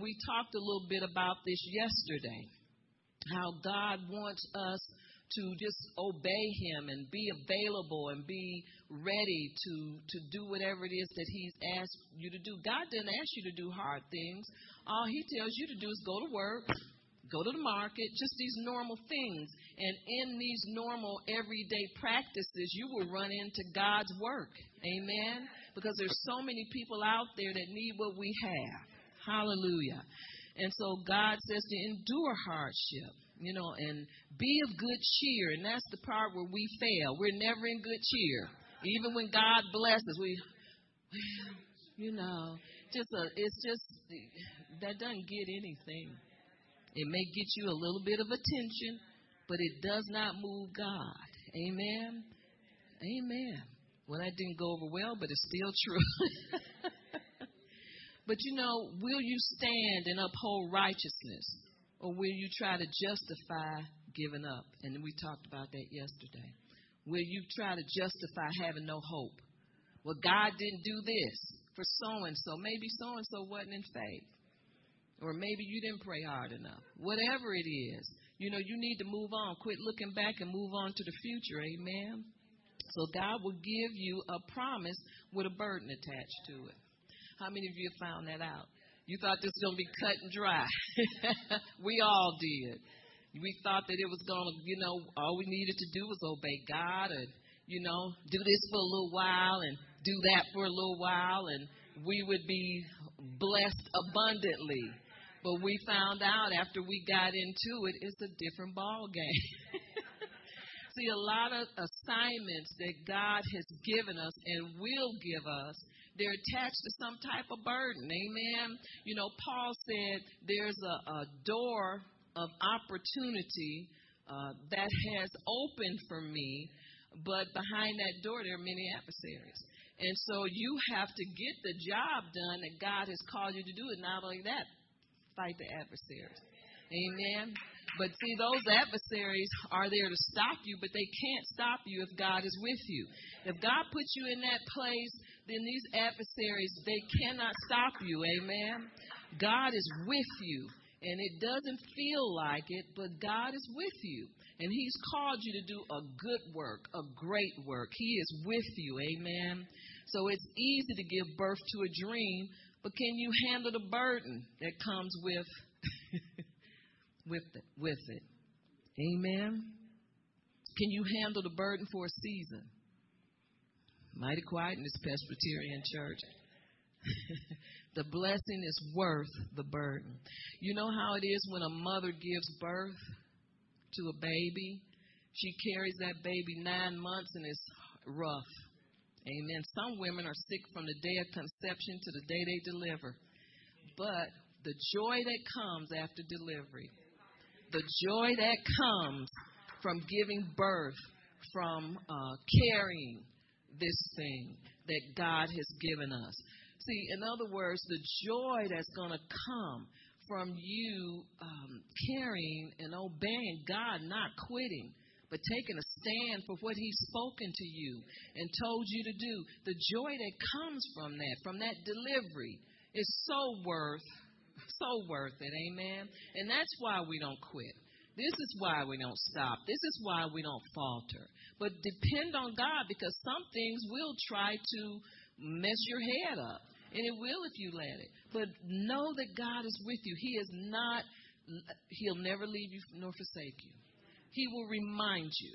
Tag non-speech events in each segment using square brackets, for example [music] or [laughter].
we talked a little bit about this yesterday. How God wants us to just obey him and be available and be ready to to do whatever it is that he's asked you to do. God didn't ask you to do hard things. All he tells you to do is go to work, go to the market, just these normal things. And in these normal everyday practices, you will run into God's work. Amen. Because there's so many people out there that need what we have. Hallelujah. And so God says to endure hardship you know, and be of good cheer. And that's the part where we fail. We're never in good cheer. Even when God blesses, we, you know, just a, it's just, that doesn't get anything. It may get you a little bit of attention, but it does not move God. Amen. Amen. Well, that didn't go over well, but it's still true. [laughs] but you know, will you stand and uphold righteousness? Or will you try to justify giving up? And we talked about that yesterday. Will you try to justify having no hope? Well, God didn't do this for so and so. Maybe so and so wasn't in faith. Or maybe you didn't pray hard enough. Whatever it is, you know, you need to move on. Quit looking back and move on to the future. Amen. So God will give you a promise with a burden attached to it. How many of you found that out? You thought this was going to be cut and dry. [laughs] we all did. We thought that it was going to, you know, all we needed to do was obey God and, you know, do this for a little while and do that for a little while and we would be blessed abundantly. But we found out after we got into it, it's a different ball game. [laughs] See, a lot of assignments that God has given us and will give us they're attached to some type of burden. Amen. You know, Paul said there's a, a door of opportunity uh, that has opened for me, but behind that door there are many adversaries. And so you have to get the job done that God has called you to do. And not only that, fight the adversaries. Amen. But see, those adversaries are there to stop you, but they can't stop you if God is with you. If God puts you in that place, then these adversaries, they cannot stop you. Amen. God is with you. And it doesn't feel like it, but God is with you. And He's called you to do a good work, a great work. He is with you. Amen. So it's easy to give birth to a dream, but can you handle the burden that comes with [laughs] with it, with it. Amen. Can you handle the burden for a season? Mighty quiet in this Presbyterian church. [laughs] the blessing is worth the burden. You know how it is when a mother gives birth to a baby? She carries that baby nine months and it's rough. Amen. Some women are sick from the day of conception to the day they deliver. But the joy that comes after delivery the joy that comes from giving birth, from uh, carrying this thing that God has given us. See, in other words, the joy that's going to come from you um, carrying and obeying God, not quitting, but taking a stand for what He's spoken to you and told you to do. The joy that comes from that, from that delivery, is so worth so worth it. Amen. And that's why we don't quit. This is why we don't stop. This is why we don't falter. But depend on God because some things will try to mess your head up. And it will if you let it. But know that God is with you. He is not, He'll never leave you nor forsake you. He will remind you.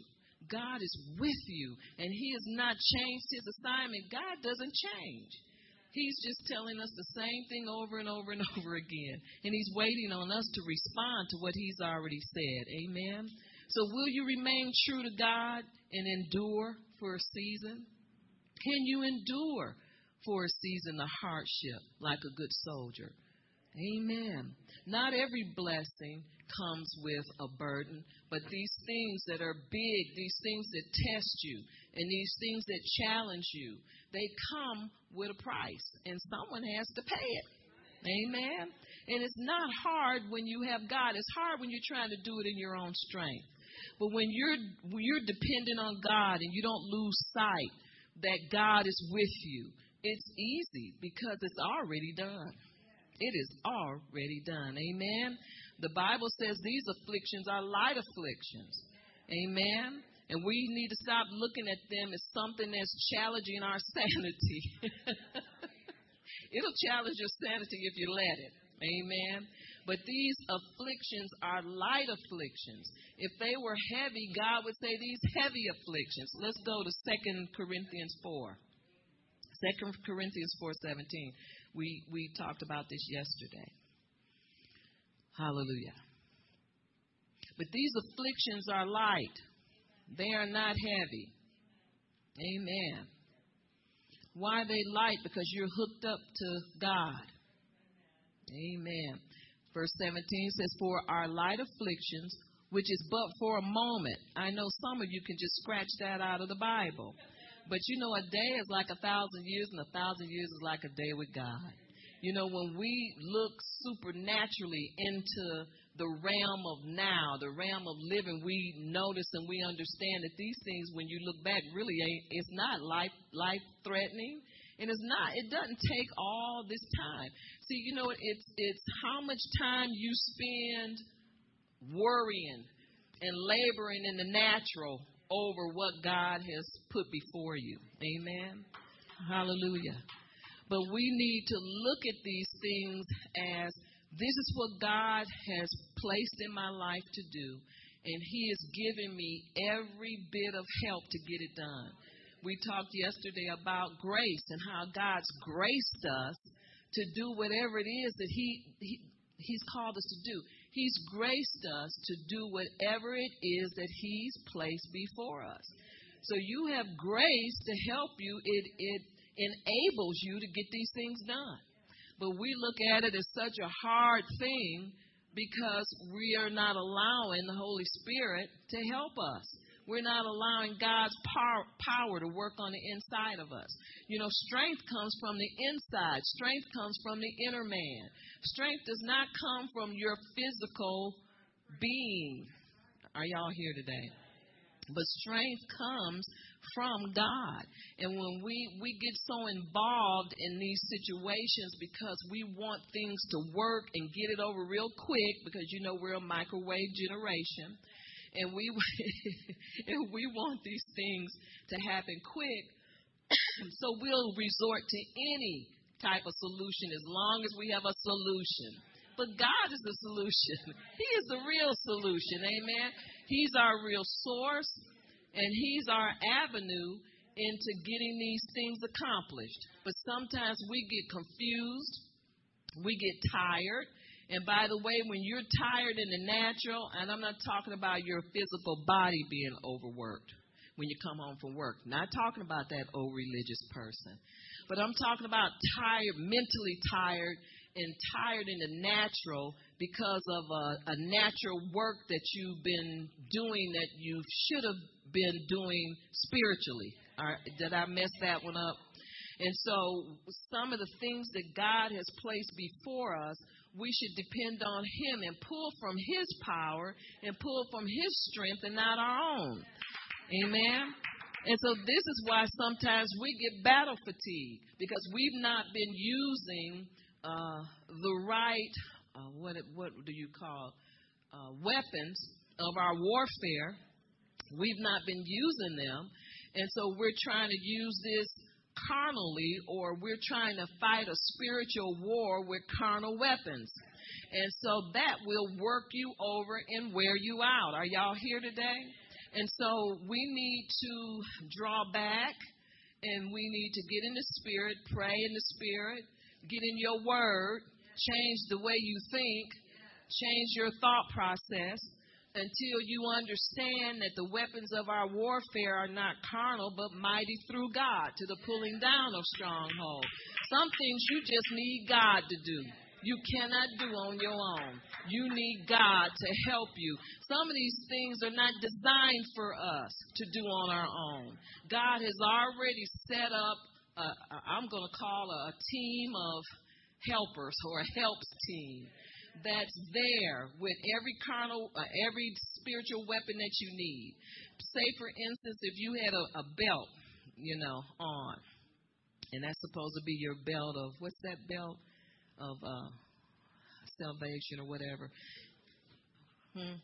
God is with you, and He has not changed His assignment. God doesn't change. He's just telling us the same thing over and over and [laughs] over again. And He's waiting on us to respond to what He's already said. Amen. So, will you remain true to God and endure for a season? Can you endure for a season of hardship like a good soldier? Amen. Not every blessing comes with a burden, but these things that are big, these things that test you, and these things that challenge you, they come with a price, and someone has to pay it. Amen. And it's not hard when you have God. It's hard when you're trying to do it in your own strength. But when you're when you're dependent on God and you don't lose sight that God is with you, it's easy because it's already done. It is already done. Amen. The Bible says these afflictions are light afflictions. Amen. And we need to stop looking at them as something that's challenging our [laughs] sanity. [laughs] It'll challenge your sanity if you let it. Amen. But these afflictions are light afflictions. If they were heavy, God would say these heavy afflictions. Let's go to 2 Corinthians 4. 2 Corinthians 4:17. We we talked about this yesterday. Hallelujah. But these afflictions are light. They are not heavy. Amen. Why are they light? Because you're hooked up to God. Amen. Verse 17 says, For our light afflictions, which is but for a moment. I know some of you can just scratch that out of the Bible. But you know, a day is like a thousand years, and a thousand years is like a day with God. You know, when we look supernaturally into the realm of now, the realm of living, we notice and we understand that these things, when you look back, really ain't, it's not life life threatening. And it's not, it doesn't take all this time. See, you know, it's it's how much time you spend worrying and laboring in the natural over what God has put before you. Amen. Hallelujah. But we need to look at these things as this is what God has placed in my life to do, and He has given me every bit of help to get it done. We talked yesterday about grace and how God's graced us to do whatever it is that He, he He's called us to do. He's graced us to do whatever it is that He's placed before us. So you have grace to help you. It it enables you to get these things done. But we look at it as such a hard thing because we are not allowing the Holy Spirit to help us. We're not allowing God's power, power to work on the inside of us. You know, strength comes from the inside, strength comes from the inner man. Strength does not come from your physical being. Are y'all here today? But strength comes from God. And when we, we get so involved in these situations because we want things to work and get it over real quick, because you know we're a microwave generation, and we [laughs] and we want these things to happen quick, [coughs] so we'll resort to any type of solution as long as we have a solution. But God is the solution. [laughs] He is the real solution. Amen. He's our real source, and He's our avenue into getting these things accomplished. But sometimes we get confused, we get tired, and by the way, when you're tired in the natural, and I'm not talking about your physical body being overworked when you come home from work, not talking about that old religious person, but I'm talking about tired, mentally tired, and tired in the natural because of a, a natural work that you've been doing that you should have been doing spiritually. did I mess that one up? And so, some of the things that God has placed before us, we should depend on Him and pull from His power and pull from His strength and not our own. Amen. And so, this is why sometimes we get battle fatigue because we've not been using uh, the right, uh, what, what do you call, uh, weapons of our warfare. We've not been using them. And so, we're trying to use this carnally or we're trying to fight a spiritual war with carnal weapons. And so that will work you over and wear you out. Are y'all here today? And so we need to draw back and we need to get in the spirit, pray in the spirit, get in your word, change the way you think, change your thought process until you understand that the weapons of our warfare are not carnal, but mighty through God to the pulling down of strongholds. Some things you just need God to do. You cannot do on your own. You need God to help you. Some of these things are not designed for us to do on our own. God has already set up, i am going to call a, a team of helpers or a helps team that's there with every carnal, uh, every spiritual weapon that you need. Say, for instance, if you had a, a belt, you know, on, and that's supposed to be your belt of what's that belt of uh, salvation or whatever. Hmm.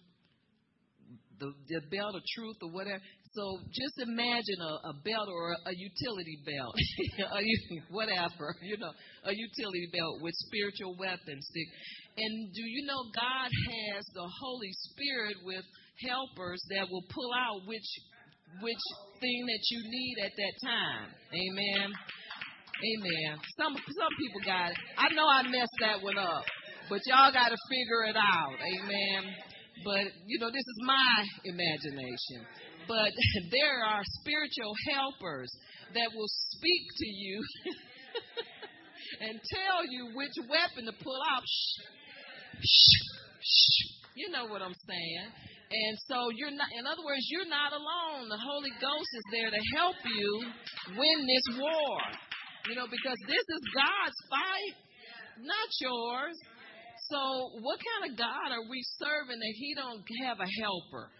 The, the belt of truth or whatever. So just imagine a, a belt or a, a utility belt, [laughs] a, whatever, you know, a utility belt with spiritual weapons. And do you know God has the Holy Spirit with helpers that will pull out which which thing that you need at that time. Amen. Amen. Some some people got it. I know I messed that one up, but y'all got to figure it out. Amen. But you know, this is my imagination. But [laughs] there are spiritual helpers that will speak to you [laughs] and tell you which weapon to pull out. Shh, shh, shh. You know what I'm saying? And so you're not, in other words, you're not alone. The Holy Ghost is there to help you win this war. You know, because this is God's fight, not yours. So what kind of God are we serving that he don't have a helper?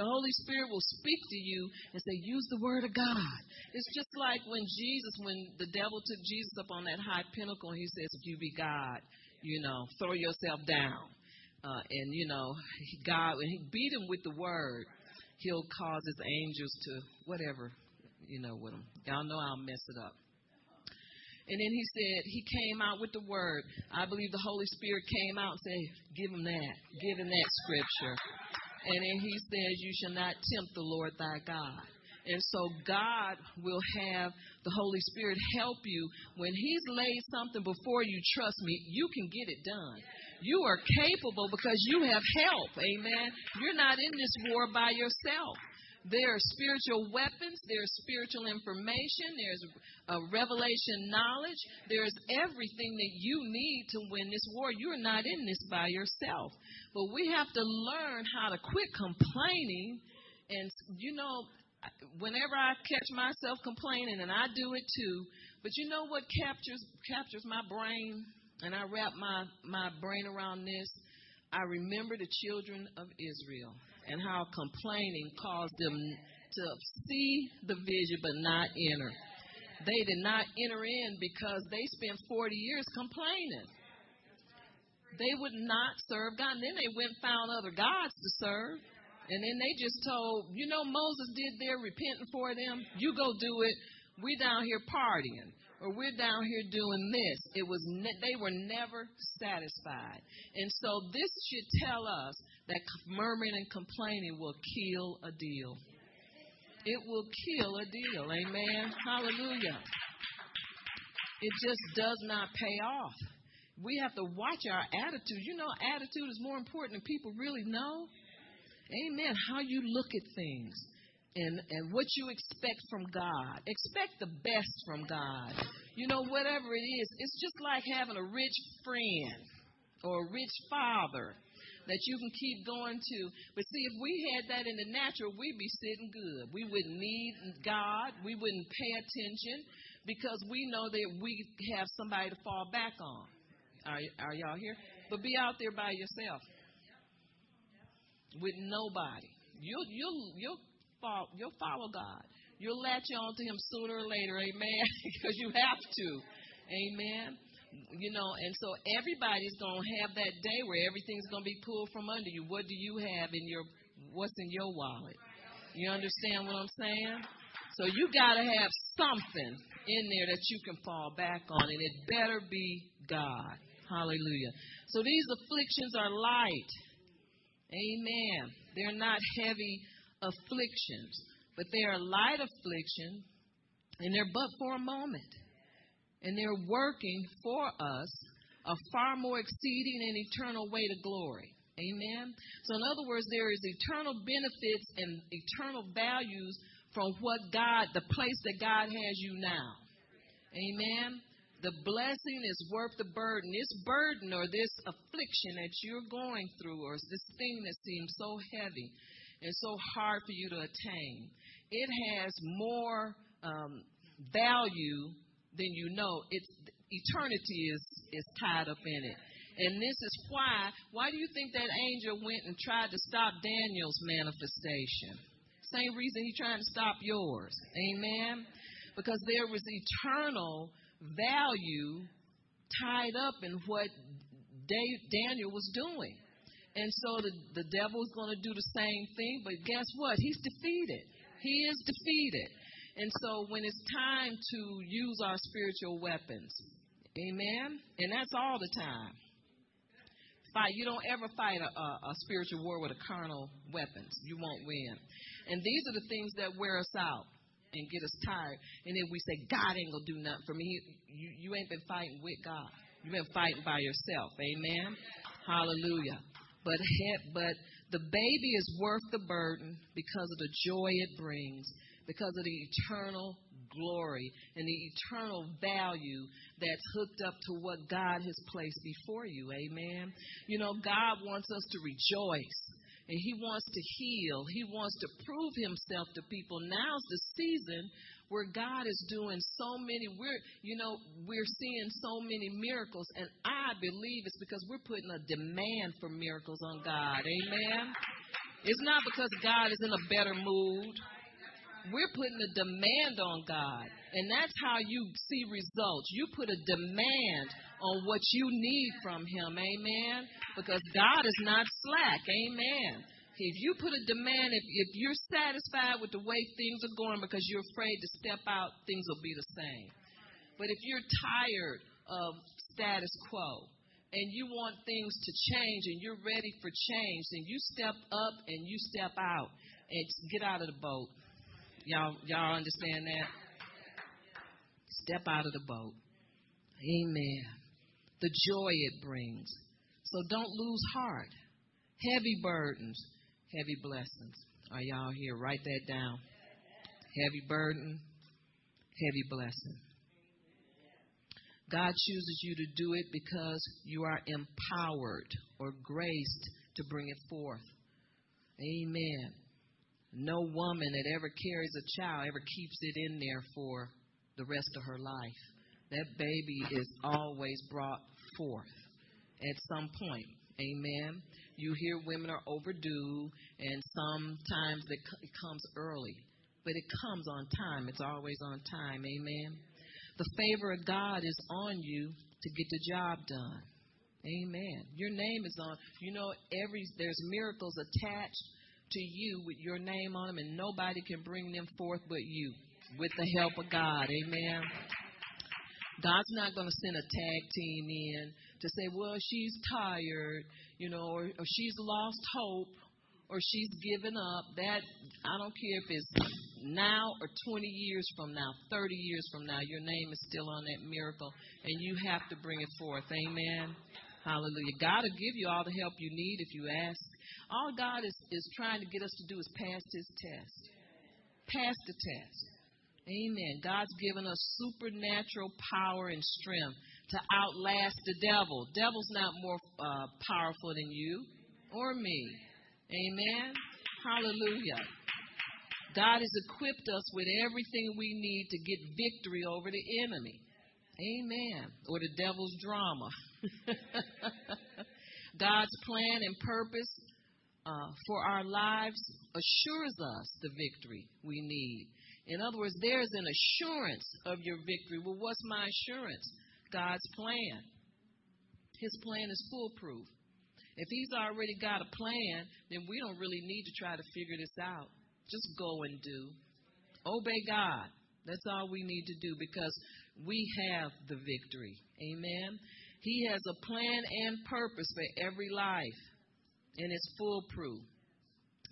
The Holy Spirit will speak to you and say, use the word of God. It's just like when Jesus, when the devil took Jesus up on that high pinnacle, he says, if you be God, you know, throw yourself down. Uh, and, you know, God, when He beat him with the word, He'll cause His angels to whatever, you know, with him. Y'all know I'll mess it up. And then he said, he came out with the word. I believe the Holy Spirit came out and said, give him that. Give him that scripture. And then he says, you shall not tempt the Lord thy God. And so God will have the Holy Spirit help you. When he's laid something before you, trust me, you can get it done. You are capable because you have help. Amen. You're not in this war by yourself. There are spiritual weapons, there's spiritual information, there's a uh, revelation knowledge, there's everything that you need to win this war. You're not in this by yourself. But we have to learn how to quit complaining. And, you know, whenever I catch myself complaining, and I do it too, but you know what captures captures my brain? and I wrap my, my brain around this, I remember the children of Israel and how complaining caused them to see the vision but not enter. They did not enter in because they spent 40 years complaining. They would not serve God. And then they went and found other gods to serve. And then they just told, you know, Moses did their repenting for them. You go do it. We down here partying or we're down here doing this. It was ne- they were never satisfied. And so this should tell us that murmuring and complaining will kill a deal. It will kill a deal. Amen. Hallelujah. It just does not pay off. We have to watch our attitude. You know, attitude is more important than people really know. Amen. How you look at things and, and what you expect from God. Expect the best from God. You know, whatever it is, it's just like having a rich friend or a rich father that you can keep going to. But see, if we had that in the natural, we'd be sitting good. We wouldn't need God. We wouldn't pay attention because we know that we have somebody to fall back on. Are, are y'all here? But be out there by yourself with nobody. You'll you'll you'll follow, you'll follow God. You'll latch on to Him sooner or later, amen, [laughs] because you have to, amen. You know, and so everybody's going to have that day where everything's going to be pulled from under you. What do you have in your, what's in your wallet? You understand what I'm saying? So you got to have something in there that you can fall back on, and it better be God. Hallelujah. So these afflictions are light. Amen. They're not heavy afflictions, but they are light affliction, and they're but for a moment. And they're working for us a far more exceeding and eternal way to glory. Amen. So, in other words, there is eternal benefits and eternal values from what God, the place that God has you now. Amen. The blessing is worth the burden. This burden or this affliction that you're going through, or this thing that seems so heavy, and so hard for you to attain. It has more um, value than you know. It's eternity is is tied up in it. And this is why. Why do you think that angel went and tried to stop Daniel's manifestation? Same reason he tried to stop yours. Amen. Because there was eternal value tied up in what Daniel was doing. And so the, the devil is going to do the same thing, but guess what? He's defeated. He is defeated. And so when it's time to use our spiritual weapons, amen? And that's all the time. Fight. You don't ever fight a, a, a spiritual war with a carnal weapons. You won't win. And these are the things that wear us out and get us tired. And then we say, God ain't gonna do nothing for me. You, you ain't been fighting with God. You've been fighting by yourself. Amen. Hallelujah. But but the baby is worth the burden because of the joy it brings, because of the eternal glory and the eternal value that's hooked up to what God has placed before you. Amen. You know, God wants us to rejoice and He wants to heal. He wants to prove Himself to people. Now's the season where God is doing so many we're you know we're seeing so many miracles and I believe it's because we're putting a demand for miracles on God. Amen. It's not because God is in a better mood. We're putting a demand on God. And that's how you see results. You put a demand on what you need from Him. Amen. Because God is not slack. Amen. If you put a demand, if, if you're satisfied with the way things are going because you're afraid to step out, things will be the same. But if you're tired of status quo and you want things to change and you're ready for change, then you step up and you step out and get out of the boat. Y'all, y'all understand that? Step out of the boat. Amen. The joy it brings. So don't lose heart. Heavy burdens heavy blessings. Are y'all here? Write that down. Heavy burden, heavy blessing. God chooses you to do it because you are empowered or graced to bring it forth. Amen. No woman that ever carries a child ever keeps it in there for the rest of her life. That baby is always brought forth at some point. Amen. You hear women are overdue, and sometimes it comes early, but it comes on time. It's always on time. Amen. The favor of God is on you to get the job done. Amen. Your name is on. You know, every there's miracles attached to you with your name on them, and nobody can bring them forth but you, with the help of God. Amen. God's not going to send a tag team in to say, well, she's tired, you know, or, or she's lost hope, or she's given up. That I don't care if it's now or 20 years from now, 30 years from now, your name is still on that miracle, and you have to bring it forth. Amen. Hallelujah. God will give you all the help you need if you ask. All God is, is trying to get us to do is pass His test. Pass the test. Amen. God's given us supernatural power and strength to outlast the devil. Devil's not more uh, powerful than you or me. Amen. Hallelujah. God has equipped us with everything we need to get victory over the enemy. Amen. Or the devil's drama. [laughs] God's plan and purpose uh, for our lives assures us the victory we need. In other words, there's an assurance of your victory. Well, what's my assurance? God's plan. His plan is foolproof. If He's already got a plan, then we don't really need to try to figure this out. Just go and do. Obey God. That's all we need to do because we have the victory. Amen. He has a plan and purpose for every life, and it's foolproof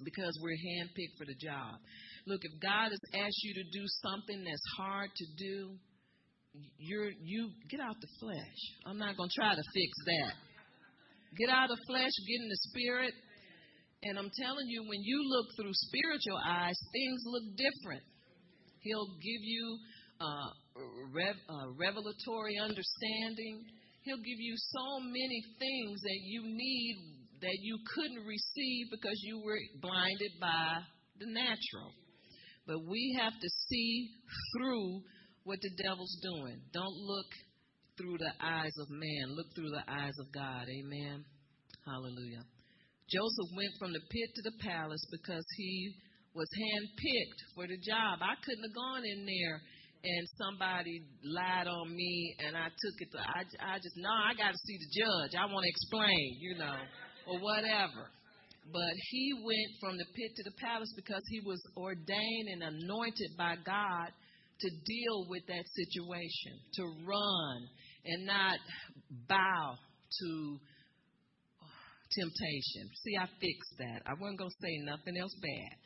because we're handpicked for the job. Look, if God has asked you to do something that's hard to do, you're you get out the flesh. I'm not going to try to fix that. Get out of flesh, get in the spirit. And I'm telling you, when you look through spiritual eyes, things look different. He'll give you uh, rev- uh, revelatory understanding. He'll give you so many things that you need that you couldn't receive because you were blinded by the natural. But we have to see through what the devil's doing. Don't look through the eyes of man, look through the eyes of God. Amen. Hallelujah. Joseph went from the pit to the palace because he was handpicked for the job. I couldn't have gone in there and somebody lied on me and I took it to I, I just no I got to see the judge I want to explain you know or whatever but he went from the pit to the palace because he was ordained and anointed by God to deal with that situation to run and not bow to temptation see I fixed that I wasn't going to say nothing else bad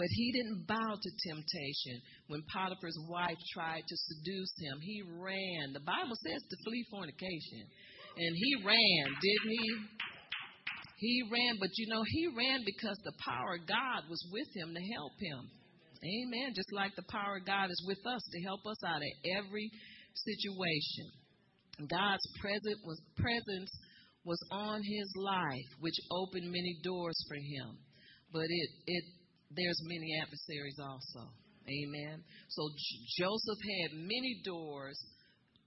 but he didn't bow to temptation. When Potiphar's wife tried to seduce him, he ran. The Bible says to flee fornication. And he ran, didn't he? He ran, but you know, he ran because the power of God was with him to help him. Amen. Just like the power of God is with us to help us out of every situation. God's presence was, presence was on his life, which opened many doors for him. But it, it there's many adversaries also. Amen. So J- Joseph had many doors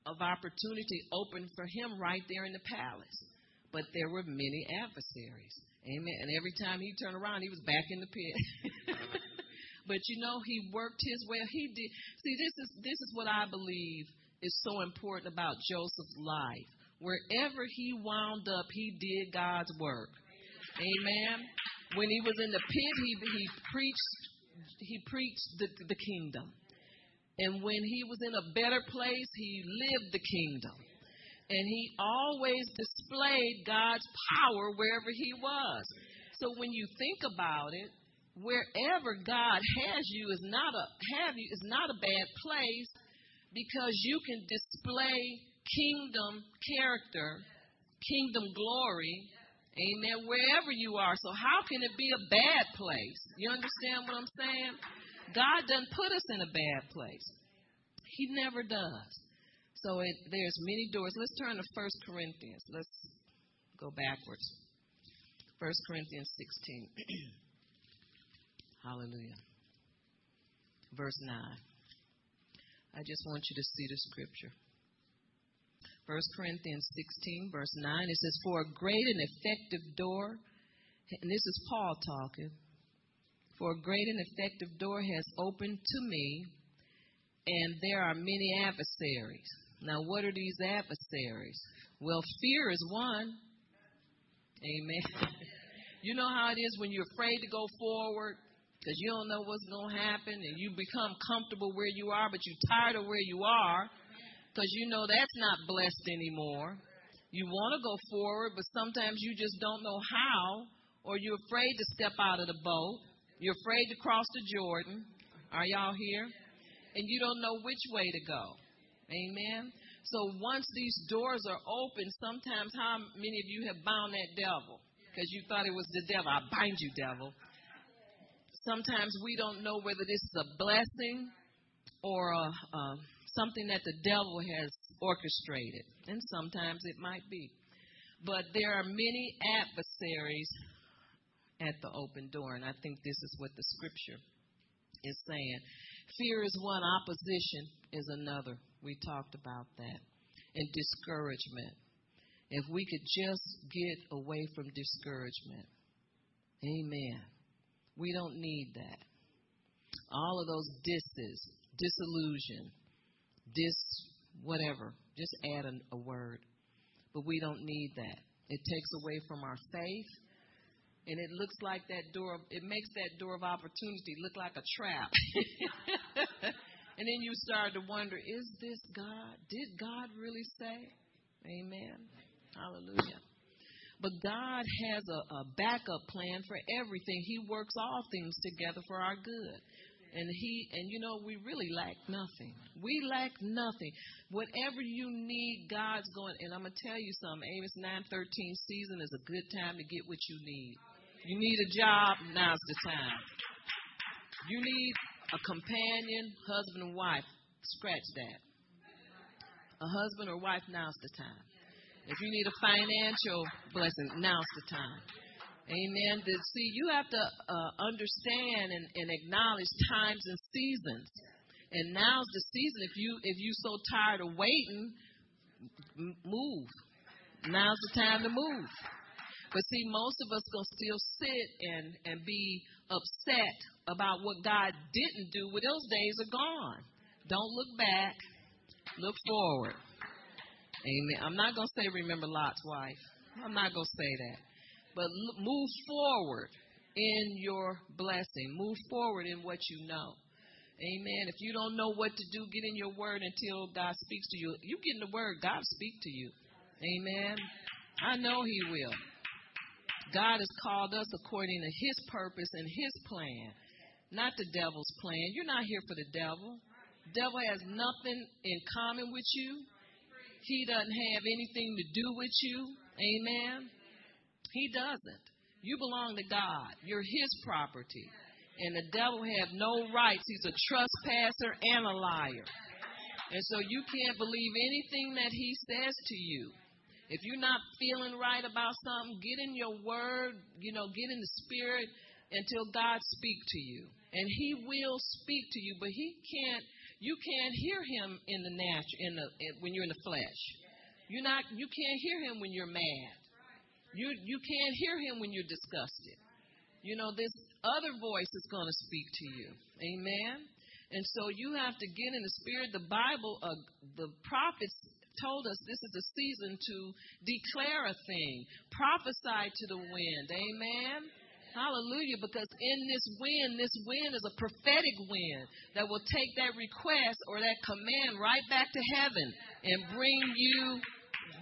of opportunity open for him right there in the palace. But there were many adversaries. Amen. And every time he turned around, he was back in the pit. [laughs] but you know, he worked his way. He did. See, this is this is what I believe is so important about Joseph's life. Wherever he wound up, he did God's work. Amen. When he was in the pit, he, he preached he preached the, the kingdom. And when he was in a better place, he lived the kingdom. And he always displayed God's power wherever he was. So when you think about it, wherever God has you is not a have you is not a bad place because you can display kingdom character, kingdom glory Amen. Wherever you are. So how can it be a bad place? You understand what I'm saying? God doesn't put us in a bad place. He never does. So it, there's many doors. Let's turn to First Corinthians. Let's go backwards. First Corinthians 16. [clears throat] Hallelujah. Verse 9. I just want you to see the scripture. 1 Corinthians 16, verse 9, it says, For a great and effective door, and this is Paul talking, for a great and effective door has opened to me, and there are many adversaries. Now, what are these adversaries? Well, fear is one. Amen. [laughs] you know how it is when you're afraid to go forward because you don't know what's going to happen and you become comfortable where you are, but you're tired of where you are because you know that's not blessed anymore. You want to go forward, but sometimes you just don't know how, or you're afraid to step out of the boat. You're afraid to cross the Jordan. Are y'all here? And you don't know which way to go. Amen. So once these doors are open, sometimes how many of you have bound that devil? Because you thought it was the devil. I bind you, devil. Sometimes we don't know whether this is a blessing or a, a something that the devil has orchestrated. And sometimes it might be. But there are many adversaries at the open door. And I think this is what the scripture is saying. Fear is one, opposition is another. We talked about that. And discouragement. If we could just get away from discouragement. Amen. We don't need that. All of those disses, disillusion, this, whatever. Just add a, a word. But we don't need that. It takes away from our faith. And it looks like that door, it makes that door of opportunity look like a trap. [laughs] and then you start to wonder, is this God? Did God really say? Amen. Hallelujah. But God has a, a, backup plan for everything. He works all things together for our good and he and you know we really lack nothing. We lack nothing. Whatever you need, God's going. And I'm gonna tell you something. Amos 9:13 season is a good time to get what you need. You need a job, now's the time. You need a companion, husband and wife. Scratch that. A husband or wife, now's the time. If you need a financial blessing, now's the time. Amen. See, you have to uh, understand and, and acknowledge times and seasons. And now's the season. If you if you so tired of waiting, move. Now's the time to move. But see, most of us gonna still sit and and be upset about what God didn't do. Well, those days are gone. Don't look back. Look forward. Amen. I'm not going to say remember Lot's wife. I'm not going to say that. But move forward in your blessing. Move forward in what you know. Amen. If you don't know what to do, get in your word until God speaks to you. You get in the word, God speak to you. Amen. I know He will. God has called us according to His purpose and His plan, not the devil's plan. You're not here for the devil. Devil has nothing in common with you. He doesn't have anything to do with you. Amen. He doesn't. You belong to God. You're His property. And the devil have no rights. He's a trespasser and a liar. And so you can't believe anything that he says to you. If you're not feeling right about something, get in your word, you know, get in the spirit until God speak to you. And he will speak to you, but he can't you can't hear him in the natural in the when you're in the flesh. You're not you can't hear him when you're mad. You you can't hear him when you're disgusted. You know, this other voice is going to speak to you. Amen. And so you have to get in the spirit. The Bible, uh, the prophets told us this is a season to declare a thing, prophesy to the wind. Amen. Hallelujah. Because in this wind, this wind is a prophetic wind that will take that request or that command right back to heaven and bring you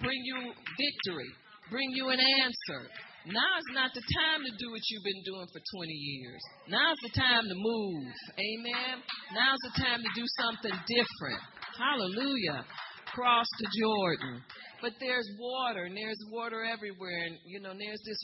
bring you victory, bring you an answer. Now is not the time to do what you've been doing for 20 years. Now's the time to move. Amen. Now's the time to do something different. Hallelujah. Cross to Jordan. But there's water, and there's water everywhere, and you know, there's this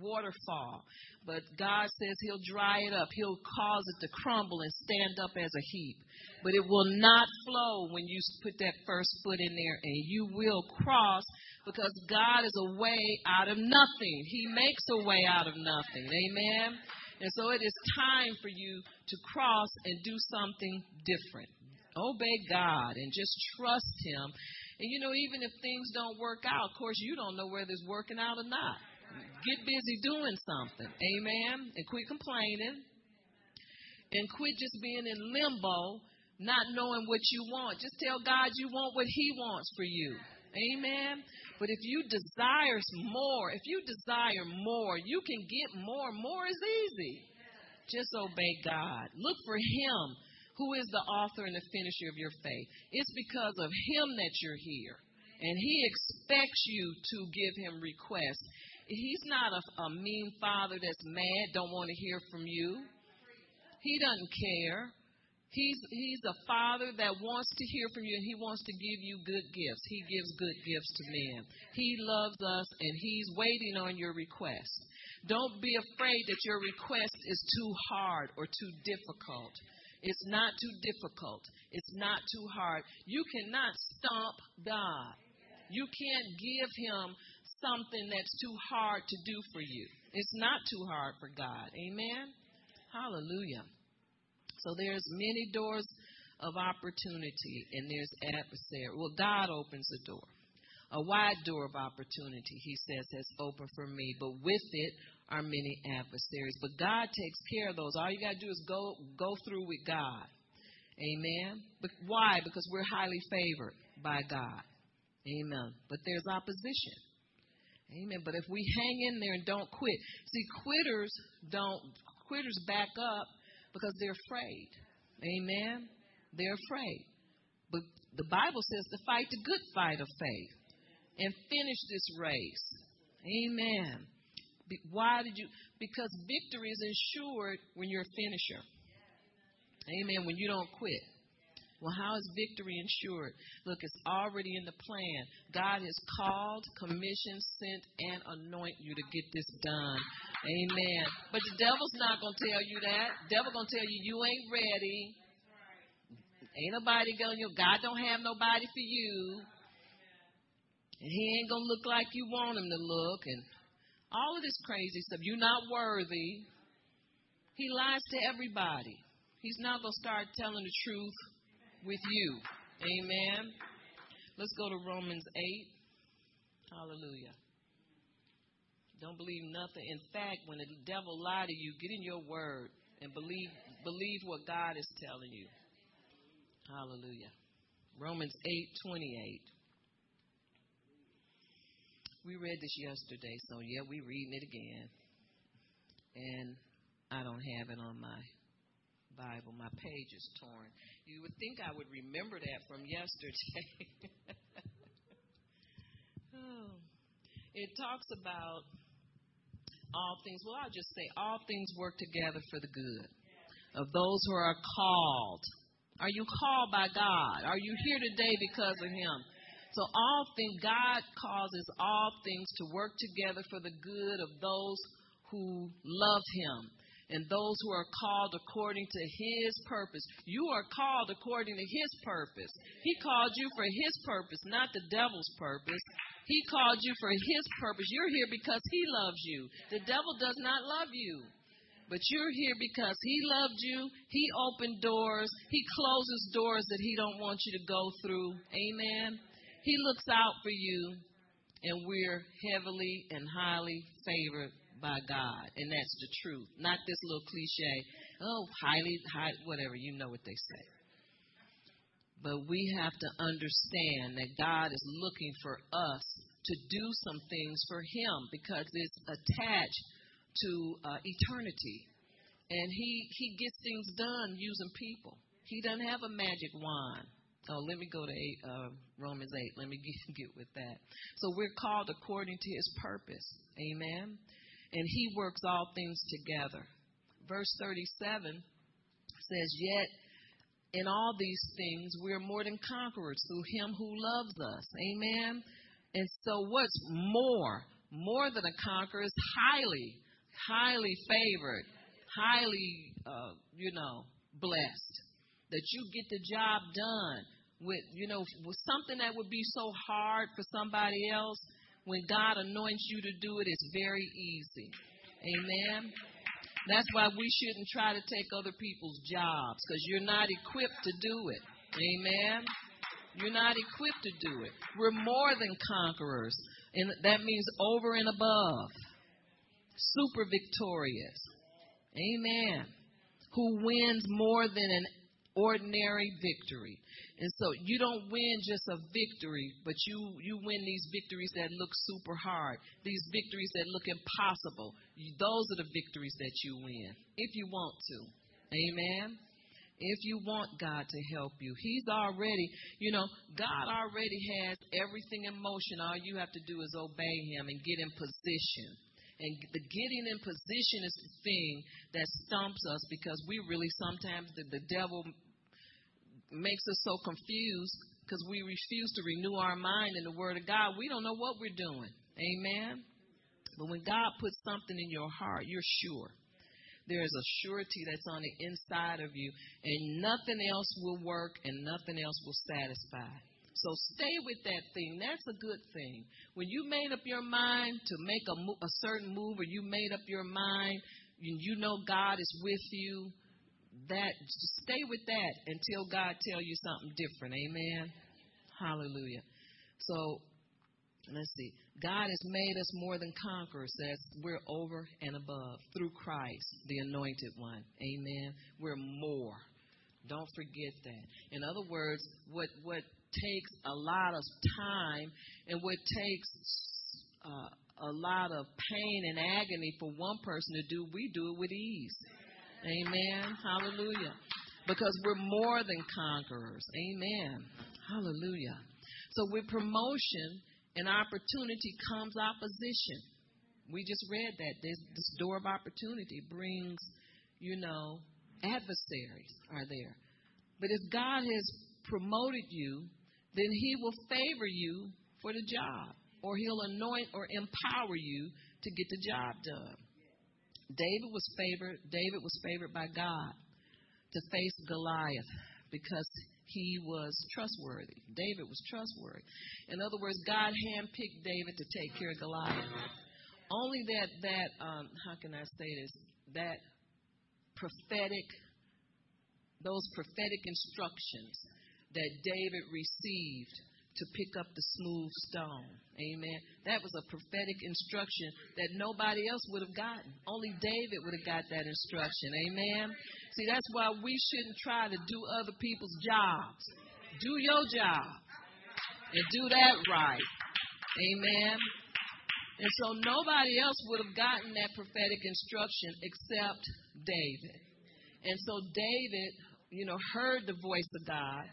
waterfall. But God says He'll dry it up. He'll cause it to crumble and stand up as a heap. But it will not flow when you put that first foot in there, and you will cross because God is a way out of nothing. He makes a way out of nothing. Amen. And so it is time for you to cross and do something different. Obey God and just trust Him. And you know, even if things don't work out, of course, you don't know whether it's working out or not. Get busy doing something. Amen. And quit complaining. And quit just being in limbo, not knowing what you want. Just tell God you want what He wants for you. Amen. But if you desire more, if you desire more, you can get more. More is easy. Just obey God. Look for Him, who is the author and the finisher of your faith. It's because of Him that you're here. And He expects you to give Him requests. He's not a, a mean father that's mad, don't want to hear from you. He doesn't care. He's he's a father that wants to hear from you and he wants to give you good gifts. He gives good gifts to men. He loves us and he's waiting on your request. Don't be afraid that your request is too hard or too difficult. It's not too difficult. It's not too hard. You cannot stomp God. You can't give him something that's too hard to do for you. It's not too hard for God. Amen. Hallelujah. So there's many doors of opportunity and there's adversary. Well, God opens the door. A wide door of opportunity, he says, has opened for me, but with it are many adversaries. But God takes care of those. All you got to do is go go through with God. Amen. But why? Because we're highly favored by God. Amen. But there's opposition. Amen. But if we hang in there and don't quit, see, quitters don't quitters back up because they're afraid. Amen. They're afraid. But the Bible says to fight the good fight of faith and finish this race. Amen. Why did you? Because victory is ensured when you're a finisher. Amen. When you don't quit. Well, how is victory ensured? Look, it's already in the plan. God has called, commissioned, sent, and anoint you to get this done. Amen. But the devil's not to tell you that. Devil to tell you you ain't ready. Ain't nobody going to, God don't have nobody for you. And he ain't to look like you want him to look. And all of this crazy stuff. You're not worthy. He lies to everybody. He's not going to start telling the truth with you. Amen. Let's go to Romans 8. Hallelujah. Don't believe nothing. In fact, when the devil lie to you, get in your word and believe believe what God is telling you. Hallelujah. Romans 8:28. We read this yesterday, so yeah, we reading it again. And I don't have it on my Bible. My page is torn. You would think I would remember that from yesterday. [laughs] oh. It talks about all things. Well, I'll just say all things work together for the good of those who are called. Are you called by God? Are you here today because of Him? So all things, God causes all things to work together for the good of those who love Him and those who are called according to his purpose. You are called according to his purpose. He called you for his purpose, not the devil's purpose. He called you for his purpose. You're here because he loves you. The devil does not love you. But you're here because he loved you. He opened doors. He closes doors that he don't want you to go through. Amen. He looks out for you and we're heavily and highly favored by God, and that's the truth. Not this little cliche, oh, highly, high, whatever, you know what they say. But we have to understand that God is looking for us to do some things for Him because it's attached to uh, eternity. And he, he gets things done using people. He doesn't have a magic wand. Oh, let me go to eight, uh, Romans 8. Let me [laughs] get, get with that. So we're called according to his purpose. Amen and he works all things together. Verse 37 says, Yet in all these things we are more than conquerors through him who loves us. Amen. And so, what's more? More than a conqueror is highly, highly favored, highly, uh, you know, blessed. That you get the job done with, you know, with something that would be so hard for somebody else when God anoints you to do it, it's very easy. Amen. That's why we shouldn't try to take other people's jobs because you're not equipped to do it. Amen. You're not equipped to do it. We're more than conquerors, and that means over and above. Super victorious. Amen. Who wins more than an ordinary victory. And so you don't win just a victory, but you, you win these victories that look super hard, these victories that look impossible. Those are the victories that you win, if you want to. Amen. If you want God to help you, He's already, you know, God already has everything in motion. All you have to do is obey Him and get in position. And the getting in position is the thing that stumps us because we really sometimes, the, the devil makes us so confused because we refuse to renew our mind in the Word of God. We don't know what we're doing. Amen. But when God puts something in your heart, you're sure. There is a surety that's on the inside of you, and nothing else will work and nothing else will satisfy. So stay with that thing. That's a good thing. When you made up your mind to make a, a certain move, or you made up your mind, and you know God is with you, that stay with that until God tell you something different. Amen. Hallelujah. So let's see. God has made us more than conquerors. That's we're over and above through Christ, the anointed one. Amen. We're more. Don't forget that. In other words, what what takes a lot of time and what takes uh, a lot of pain and agony for one person to do, we do it with ease. Amen. Hallelujah. Because we're more than conquerors. Amen. Hallelujah. So with promotion and opportunity comes opposition. We just read that. This, this door of opportunity brings, you know, adversaries are there. But if God has promoted you, then He will favor you for the job, or He'll anoint or empower you to get the job done. David was favored. David was favored by God to face Goliath because he was trustworthy. David was trustworthy. In other words, God handpicked David to take care of Goliath. Only that that um, how can I say this? That prophetic, those prophetic instructions that David received to pick up the smooth stone. Amen. That was a prophetic instruction that nobody else would have gotten. Only David would have got that instruction. Amen. See, that's why we shouldn't try to do other people's jobs. Do your job and do that right. Amen. And so nobody else would have gotten that prophetic instruction except David. And so David, you know, heard the voice of God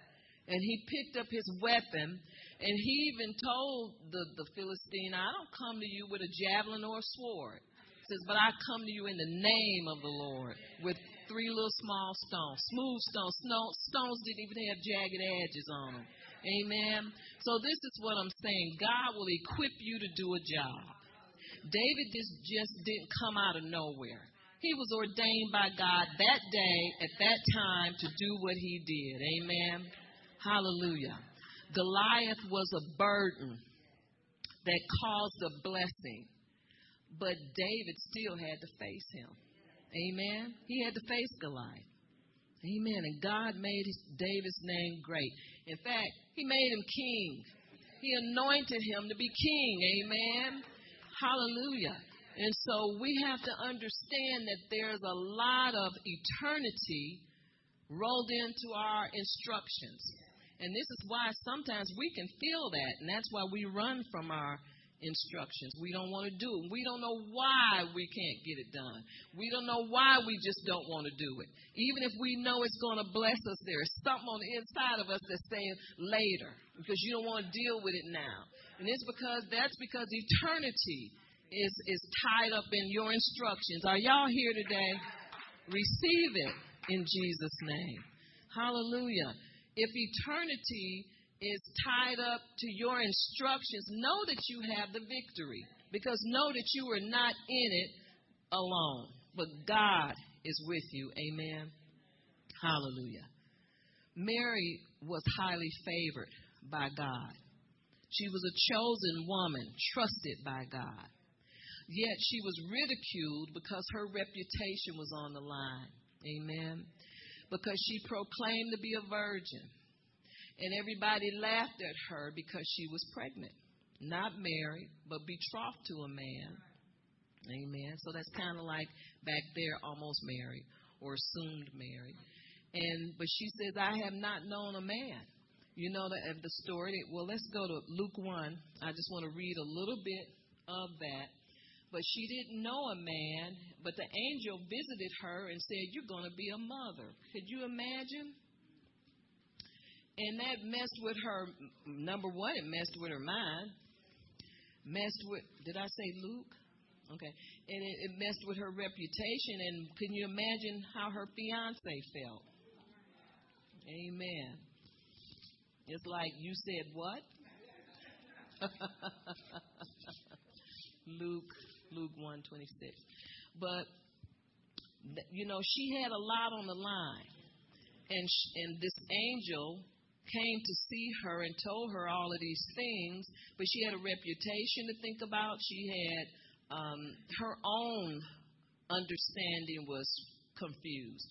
and he picked up his weapon and he even told the, the Philistine, I don't come to you with a javelin or a sword. He says, but I come to you in the name of the Lord with three little small stones, smooth stones. Stones didn't even have jagged edges on them. Amen. So this is what I'm saying. God will equip you to do a job. David just, just didn't come out of nowhere. He was ordained by God that day at that time to do what he did. Amen. Hallelujah. Goliath was a burden that caused a blessing, but David still had to face him. Amen. He had to face Goliath. Amen. And God made David's name great. In fact, he made him king. He anointed him to be king. Amen. Hallelujah. And so we have to understand that there's a lot of eternity rolled into our instructions. And this is why sometimes we can feel that, and that's why we run from our instructions. We don't want to do it. We don't know why we can't get it done. We don't know why we just don't want to do it. Even if we know it's going to bless us, there's something on the inside of us that's saying later because you don't want to deal with it now. And it's because that's because eternity is is tied up in your instructions. Are y'all here today? Receive it in Jesus' name. Hallelujah. If eternity is tied up to your instructions, know that you have the victory. Because know that you are not in it alone, but God is with you. Amen. Hallelujah. Mary was highly favored by God. She was a chosen woman, trusted by God. Yet she was ridiculed because her reputation was on the line. Amen because she proclaimed to be a virgin. And everybody laughed at her because she was pregnant, not married, but betrothed to a man. Amen. So that's kind of like back there, almost married or assumed married. And but she says, I have not known a man. You know the, the story. Well, let's go to Luke one. I just want to read a little bit of that but she didn't know a man. But the angel visited her and said, You're going to be a mother. Could you imagine? And that messed with her. Number one, it messed with her mind. Messed with, did I say Luke? Okay. And it, it messed with her reputation. And can you imagine how her fiance felt? Amen. It's like you said, what? [laughs] Luke Luke 126. But, you know, she had a lot on the line. And, she, and this angel came to see her and told her all of these things, but she had a reputation to think about. She had um, her own understanding was confused.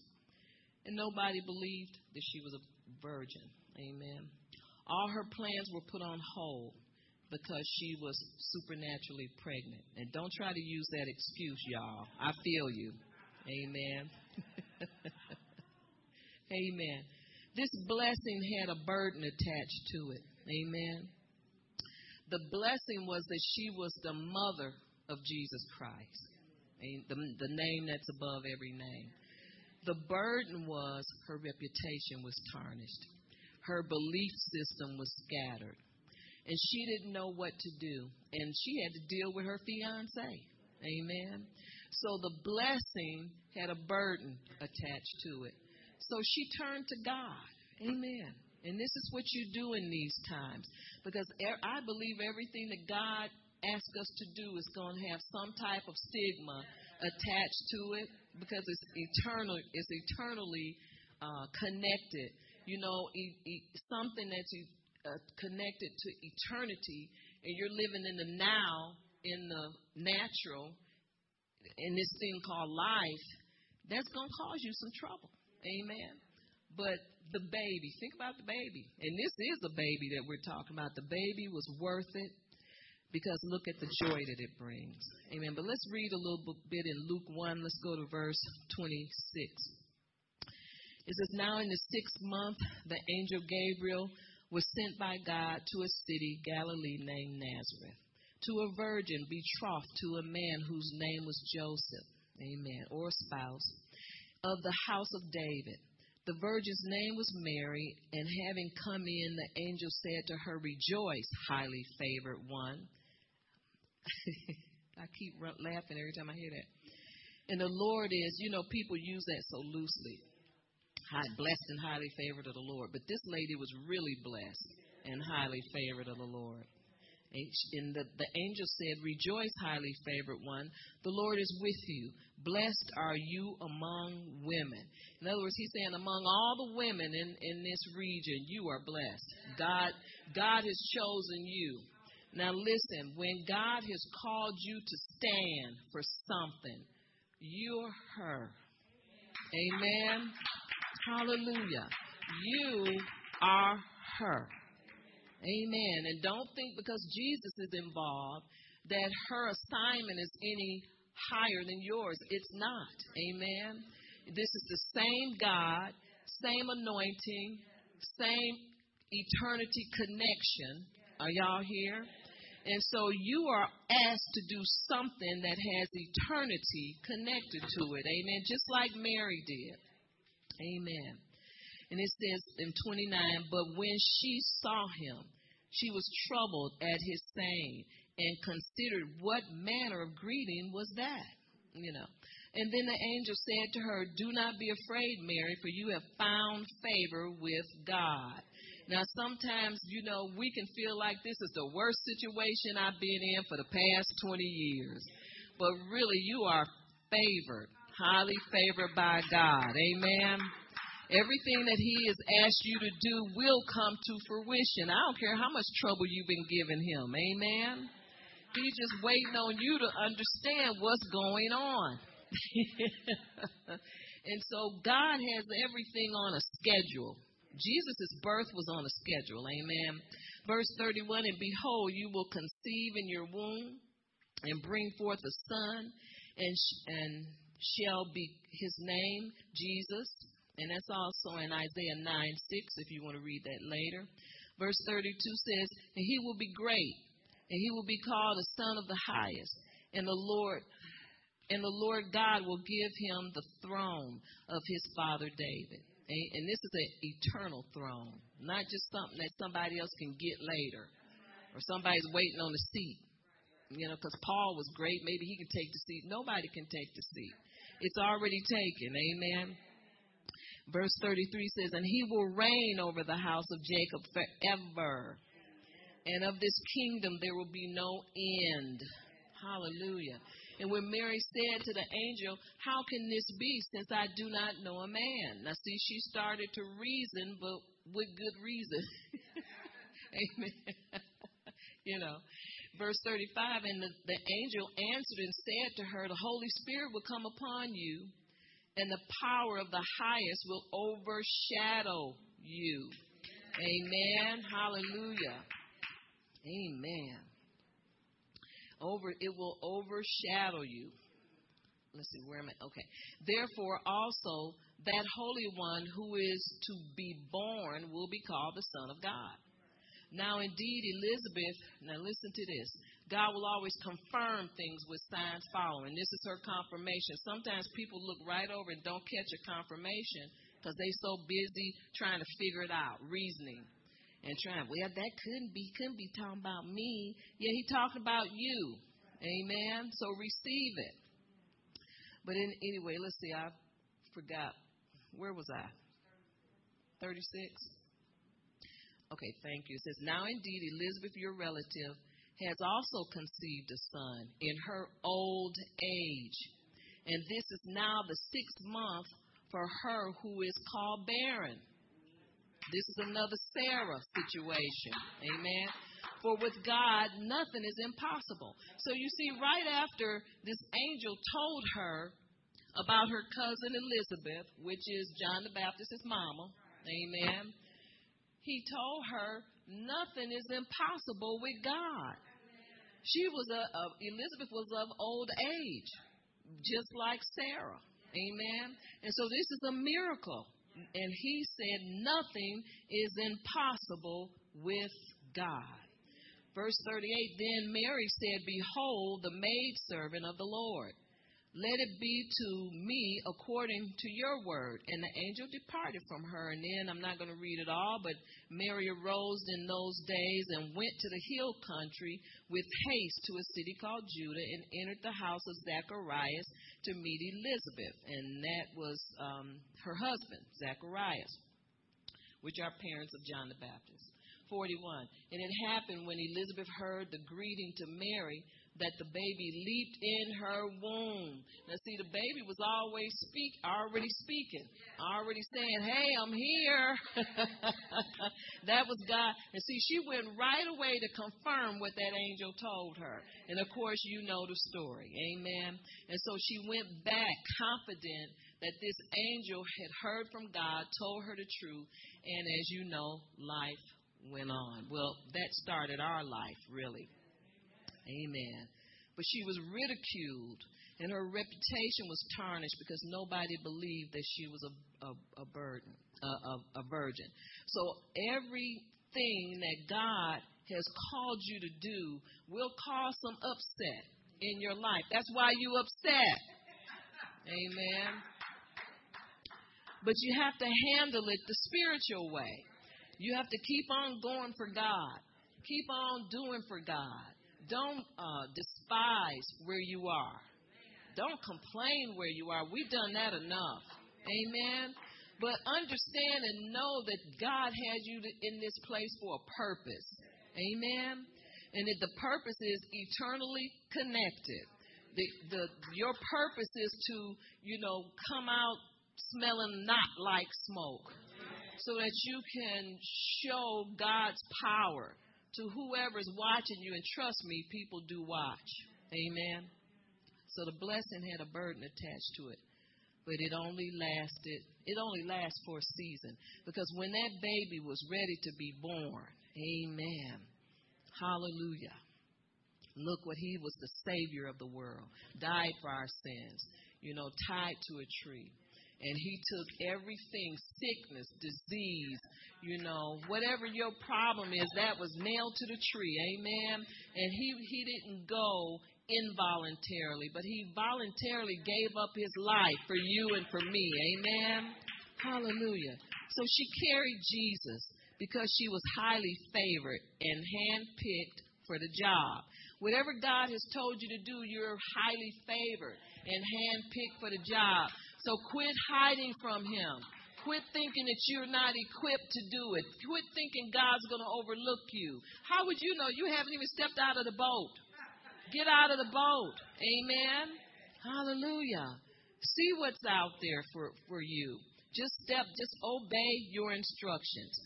And nobody believed that she was a virgin. Amen. All her plans were put on hold because she was supernaturally pregnant. And don't try to use that excuse, y'all. I feel you. Amen. [laughs] Amen. This blessing had a burden attached to it. Amen. The blessing was that she was the mother of Jesus Christ, the, the name that's above every name. The burden was her reputation was tarnished, her belief system was scattered, and she didn't know what to do. And she had to deal with her fiance. Amen. So the blessing had a burden attached to it. So she turned to God. Amen. And this is what you do in these times. Because I believe everything that God asks us to do is going to have some type of stigma attached to it because it's eternal. It's eternally uh, connected. You know, e- e- something that's uh, connected to eternity and you're living in the now, in the natural, in this thing called life, that's going to cause you some trouble. Amen. But the baby, think about the baby. And this is a baby that we're talking about. The baby was worth it because look at the joy that it brings. Amen. But let's read a little bit in Luke 1. Let's go to verse 26. It says, Now in the sixth month, the angel Gabriel was sent by God to a city, Galilee, named Nazareth, to a virgin betrothed to a man whose name was Joseph. Amen. Or spouse of the house of David. The virgin's name was Mary, and having come in, the angel said to her, Rejoice, highly favored one. [laughs] I keep laughing every time I hear that. And the Lord is, you know, people use that so loosely. High, blessed and highly favored of the Lord. But this lady was really blessed and highly favored of the Lord. And the, the angel said, Rejoice, highly favored one. The Lord is with you. Blessed are you among women. In other words, he's saying, among all the women in, in this region, you are blessed. God, God has chosen you now, listen, when God has called you to stand for something, you're her. Amen. Hallelujah. You are her. Amen. And don't think because Jesus is involved that her assignment is any higher than yours. It's not. Amen. This is the same God, same anointing, same eternity connection. Are y'all here? And so you are asked to do something that has eternity connected to it. Amen. Just like Mary did. Amen. And it says in 29, but when she saw him, she was troubled at his saying and considered what manner of greeting was that, you know. And then the angel said to her, Do not be afraid, Mary, for you have found favor with God. Now, sometimes, you know, we can feel like this is the worst situation I've been in for the past 20 years. But really, you are favored, highly favored by God. Amen. Everything that He has asked you to do will come to fruition. I don't care how much trouble you've been giving Him. Amen. He's just waiting on you to understand what's going on. [laughs] and so God has everything on a schedule. Jesus' birth was on a schedule. Amen. Verse 31 And behold, you will conceive in your womb and bring forth a son, and, sh- and shall be his name Jesus. And that's also in Isaiah 9 6, if you want to read that later. Verse 32 says, And he will be great, and he will be called the Son of the Highest. And the Lord and the Lord God will give him the throne of his father David. And this is an eternal throne, not just something that somebody else can get later or somebody's waiting on the seat. You know, because Paul was great. Maybe he can take the seat. Nobody can take the seat. It's already taken. Amen. Verse 33 says, And he will reign over the house of Jacob forever. And of this kingdom there will be no end. Hallelujah. And when Mary said to the angel, How can this be since I do not know a man? Now, see, she started to reason, but with good reason. [laughs] Amen. [laughs] you know. Verse 35 And the, the angel answered and said to her, The Holy Spirit will come upon you, and the power of the highest will overshadow you. Amen. Hallelujah. Amen over it will overshadow you. Let's see, where am I? Okay. Therefore, also that Holy One who is to be born will be called the Son of God. Now, indeed, Elizabeth, now listen to this. God will always confirm things with signs following. This is her confirmation. Sometimes people look right over and don't catch a confirmation because they're so busy trying to figure it out, reasoning and trying, well, that couldn't be, couldn't be talking about me. Yeah, he talked about you. Amen. So receive it. But in, anyway, let's see. I forgot. Where was I? 36? Okay, thank you. It says, Now indeed, Elizabeth, your relative, has also conceived a son in her old age. And this is now the sixth month for her who is called barren. This is another Sarah situation. Amen. For with God, nothing is impossible. So you see, right after this angel told her about her cousin Elizabeth, which is John the Baptist's mama, Amen. He told her nothing is impossible with God. She was a, a Elizabeth was of old age, just like Sarah. Amen. And so this is a miracle. And he said nothing is impossible with God. Verse 38 Then Mary said, Behold, the maidservant of the Lord. Let it be to me according to your word. And the angel departed from her. And then I'm not going to read it all, but Mary arose in those days and went to the hill country with haste to a city called Judah and entered the house of Zacharias to meet Elizabeth. And that was um, her husband, Zacharias, which are parents of John the Baptist. 41. And it happened when Elizabeth heard the greeting to Mary that the baby leaped in her womb. Now, see, the baby was always speak, already speaking, already saying, "Hey, I'm here." [laughs] that was God. And see, she went right away to confirm what that angel told her. And of course, you know the story. Amen. And so she went back confident that this angel had heard from God, told her the truth, and as you know, life went on. Well, that started our life, really. Amen. But she was ridiculed, and her reputation was tarnished because nobody believed that she was a, a, a burden, a, a, a virgin. So everything that God has called you to do will cause some upset in your life. That's why you upset. Amen. But you have to handle it the spiritual way. You have to keep on going for God. Keep on doing for God. Don't uh, despise where you are. Don't complain where you are. We've done that enough. Amen. But understand and know that God has you in this place for a purpose. Amen. And that the purpose is eternally connected. The, the, your purpose is to, you know, come out smelling not like smoke so that you can show God's power to whoever's watching you. And trust me, people do watch. Amen. So the blessing had a burden attached to it. But it only lasted, it only lasts for a season. Because when that baby was ready to be born, amen. Hallelujah. Look what he was the savior of the world, died for our sins, you know, tied to a tree and he took everything sickness, disease, you know, whatever your problem is, that was nailed to the tree. Amen. And he he didn't go involuntarily, but he voluntarily gave up his life for you and for me. Amen. Hallelujah. So she carried Jesus because she was highly favored and handpicked for the job. Whatever God has told you to do, you're highly favored and handpicked for the job. So quit hiding from Him. Quit thinking that you're not equipped to do it. Quit thinking God's going to overlook you. How would you know? You haven't even stepped out of the boat. Get out of the boat. Amen. Hallelujah. See what's out there for, for you. Just step, just obey your instructions.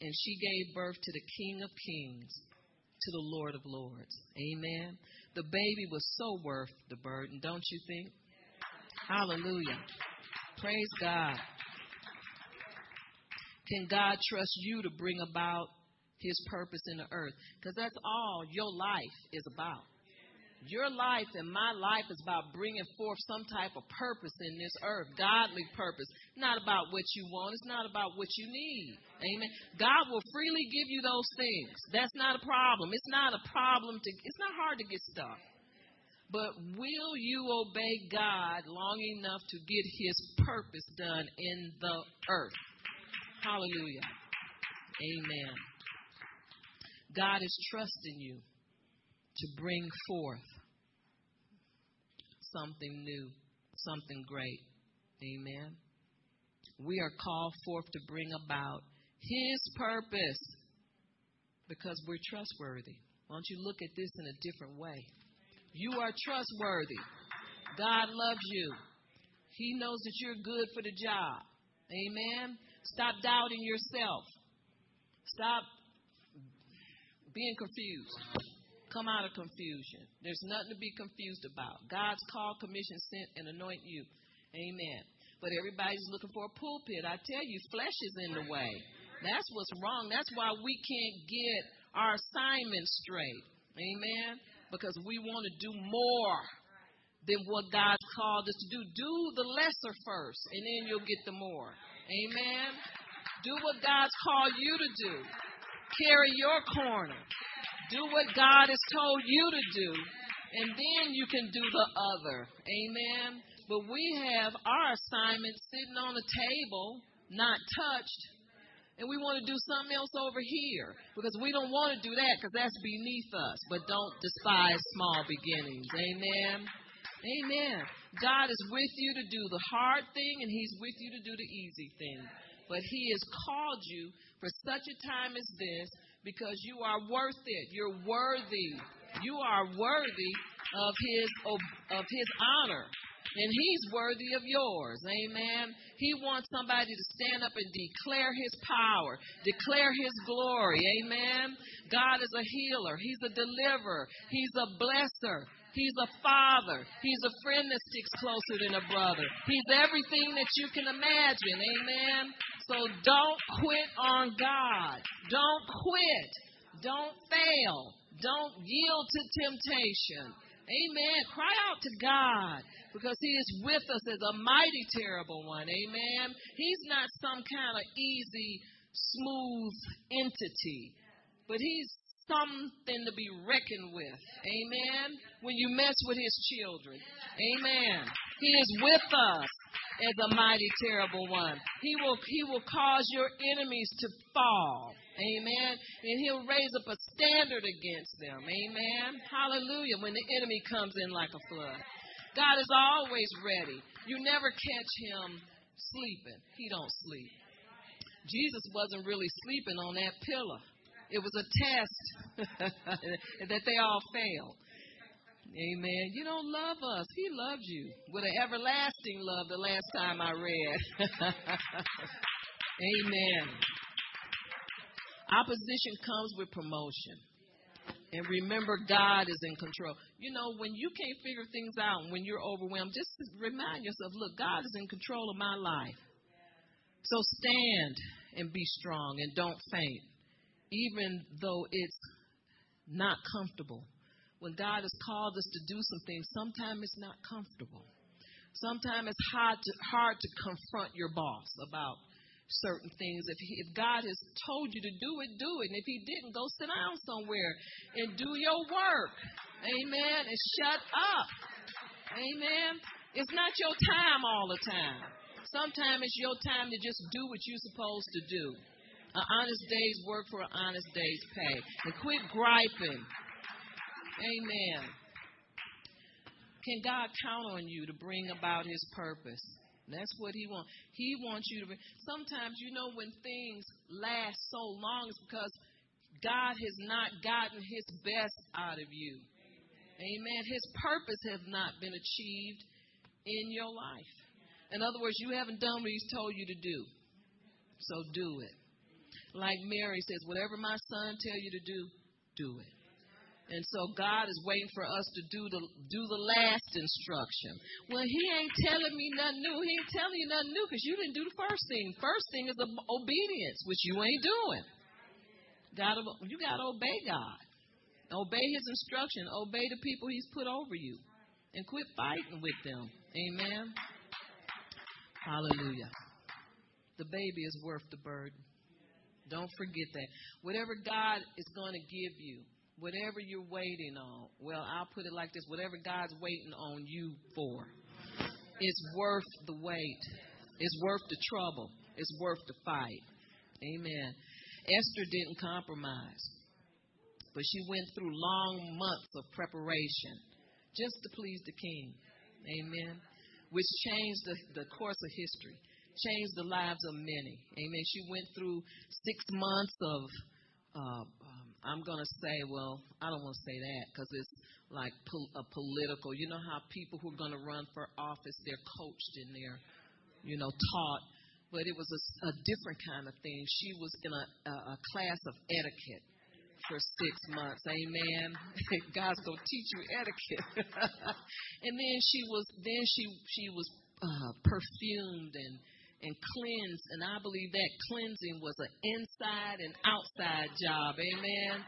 And she gave birth to the King of Kings, to the Lord of Lords. Amen. The baby was so worth the burden, don't you think? Hallelujah. Praise God. Can God trust you to bring about his purpose in the earth? Because that's all your life is about. Your life and my life is about bringing forth some type of purpose in this earth, godly purpose. Not about what you want, it's not about what you need. Amen. God will freely give you those things. That's not a problem. It's not a problem to it's not hard to get stuff. But will you obey God long enough to get his purpose done in the earth? Hallelujah. Amen. God is trusting you to bring forth something new, something great. Amen. We are called forth to bring about his purpose because we're trustworthy. Why don't you look at this in a different way? You are trustworthy. God loves you. He knows that you're good for the job. Amen. Stop doubting yourself. Stop being confused. Come out of confusion. There's nothing to be confused about. God's call, commission, sent, and anoint you. Amen. but everybody's looking for a pulpit. I tell you, flesh is in the way. That's what's wrong. That's why we can't get our assignment straight. Amen. Because we want to do more than what God called us to do. Do the lesser first, and then you'll get the more. Amen. Do what God's called you to do. Carry your corner. Do what God has told you to do, and then you can do the other. Amen. But we have our assignment sitting on the table, not touched, and we want to do something else over here because we don't want to do that because that's beneath us. But don't despise small beginnings. Amen. Amen. God is with you to do the hard thing and He's with you to do the easy thing. But He has called you for such a time as this because you are worth it. You're worthy. You are worthy of His of His honor and he's worthy of yours. Amen. He wants somebody to stand up and declare his power, declare his glory. Amen. God is a healer, he's a deliverer, he's a blesser. He's a father. He's a friend that sticks closer than a brother. He's everything that you can imagine. Amen. So don't quit on God. Don't quit. Don't fail. Don't yield to temptation. Amen. Cry out to God because He is with us as a mighty terrible one. Amen. He's not some kind of easy, smooth entity, but He's something to be reckoned with. Amen. When you mess with His children. Amen. He is with us as a mighty terrible one. He will He will cause your enemies to fall. Amen. And he'll raise up a standard against them. Amen. Hallelujah. When the enemy comes in like a flood. God is always ready. You never catch him sleeping. He don't sleep. Jesus wasn't really sleeping on that pillar. It was a test [laughs] that they all failed. Amen. You don't love us. He loves you with an everlasting love the last time I read. [laughs] Amen. Opposition comes with promotion. And remember, God is in control. You know, when you can't figure things out, when you're overwhelmed, just remind yourself look, God is in control of my life. So stand and be strong and don't faint, even though it's not comfortable. When God has called us to do some things, sometimes it's not comfortable. Sometimes it's hard to, hard to confront your boss about certain things. If, he, if God has told you to do it, do it. And if He didn't, go sit down somewhere and do your work. Amen. And shut up. Amen. It's not your time all the time. Sometimes it's your time to just do what you're supposed to do. An honest day's work for an honest day's pay. And quit griping. Amen. Can God count on you to bring about His purpose? That's what he wants. He wants you to. Be, sometimes, you know, when things last so long, it's because God has not gotten his best out of you. Amen. His purpose has not been achieved in your life. In other words, you haven't done what he's told you to do. So do it. Like Mary says, whatever my son tell you to do, do it. And so God is waiting for us to do the do the last instruction. Well, He ain't telling me nothing new. He ain't telling you nothing new because you didn't do the first thing. First thing is obedience, which you ain't doing. Got you got to obey God. Obey His instruction. Obey the people He's put over you, and quit fighting with them. Amen. Hallelujah. The baby is worth the burden. Don't forget that. Whatever God is going to give you, whatever you're waiting on, well, I'll put it like this whatever God's waiting on you for, it's worth the wait, it's worth the trouble, it's worth the fight. Amen. Esther didn't compromise, but she went through long months of preparation just to please the king. Amen. Which changed the, the course of history, changed the lives of many. Amen. She went through six months of uh, I'm going to say, well, I don't want to say that because it's like po- a political. You know how people who are going to run for office, they're coached and they're, you know, taught. But it was a, a different kind of thing. She was in a, a, a class of etiquette for six months. Amen. [laughs] God's gonna teach you etiquette. [laughs] and then she was then she she was uh, perfumed and and cleansed. And I believe that cleansing was an inside and outside job. Amen.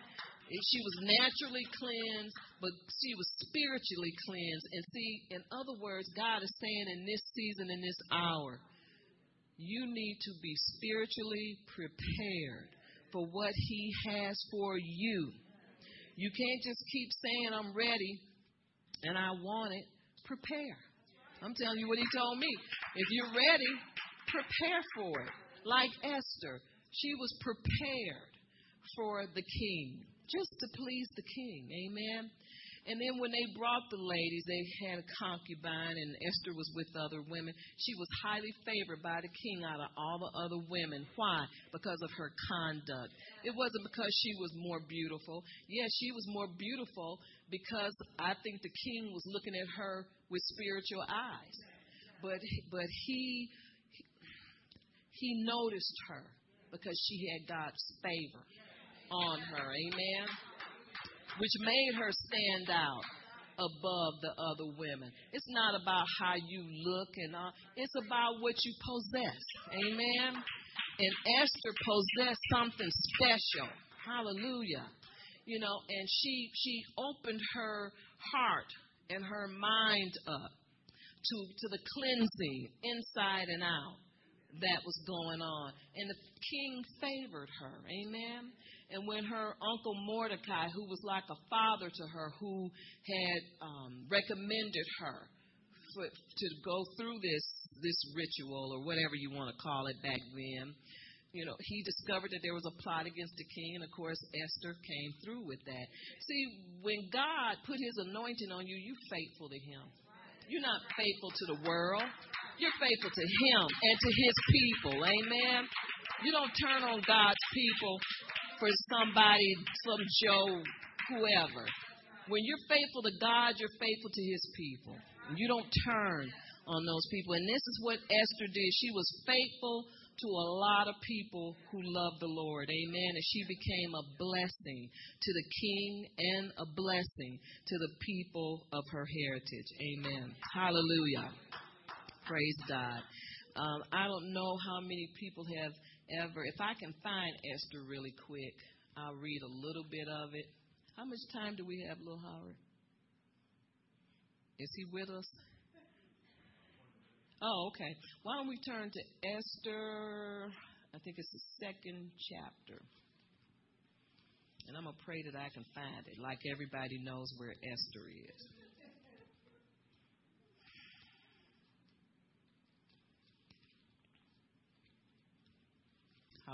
She was naturally cleansed, but she was spiritually cleansed. And see, in other words, God is saying in this season, in this hour, you need to be spiritually prepared for what He has for you. You can't just keep saying, I'm ready and I want it. Prepare. I'm telling you what He told me. If you're ready, prepare for it. Like Esther, she was prepared for the king, just to please the king. Amen. And then when they brought the ladies, they had a concubine, and Esther was with other women. She was highly favored by the king out of all the other women. Why? Because of her conduct. It wasn't because she was more beautiful. Yes, she was more beautiful because I think the king was looking at her with spiritual eyes. But but he he noticed her because she had God's favor on her. Amen. Which made her stand out above the other women. It's not about how you look and all, it's about what you possess. Amen. And Esther possessed something special. Hallelujah. You know, and she she opened her heart and her mind up to to the cleansing inside and out that was going on. And the king favored her. Amen. And when her uncle Mordecai, who was like a father to her, who had um, recommended her for, to go through this this ritual or whatever you want to call it back then, you know, he discovered that there was a plot against the king, and of course Esther came through with that. See, when God put His anointing on you, you're faithful to Him. You're not faithful to the world. You're faithful to Him and to His people. Amen. You don't turn on God's people for somebody, some Joe, whoever. When you're faithful to God, you're faithful to His people. You don't turn on those people. And this is what Esther did. She was faithful to a lot of people who loved the Lord. Amen. And she became a blessing to the king and a blessing to the people of her heritage. Amen. Hallelujah. Praise God. Um, I don't know how many people have ever. If I can find Esther really quick, I'll read a little bit of it. How much time do we have, Little Howard? Is he with us? Oh, okay. Why don't we turn to Esther? I think it's the second chapter. And I'm going to pray that I can find it, like everybody knows where Esther is.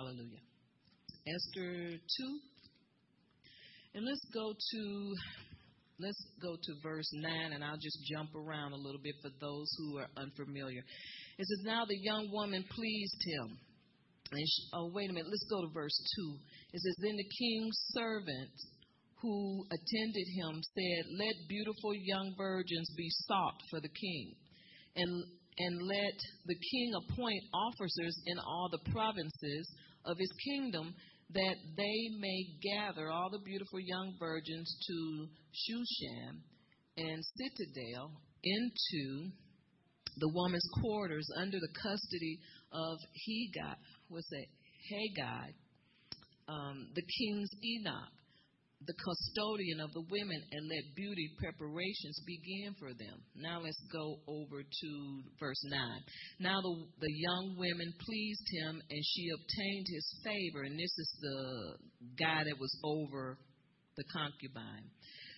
Hallelujah. Esther 2. And let's go to let's go to verse 9 and I'll just jump around a little bit for those who are unfamiliar. It says now the young woman pleased him. And she, oh wait a minute, let's go to verse 2. It says then the king's servant who attended him said, "Let beautiful young virgins be sought for the king." And and let the king appoint officers in all the provinces of his kingdom that they may gather all the beautiful young virgins to Shushan and Citadel into the woman's quarters under the custody of Hegai, what's that? Hegai, um, the king's Eunuch, the custodian of the women and let beauty preparations begin for them. Now let's go over to verse 9. Now the, the young women pleased him and she obtained his favor. And this is the guy that was over the concubine.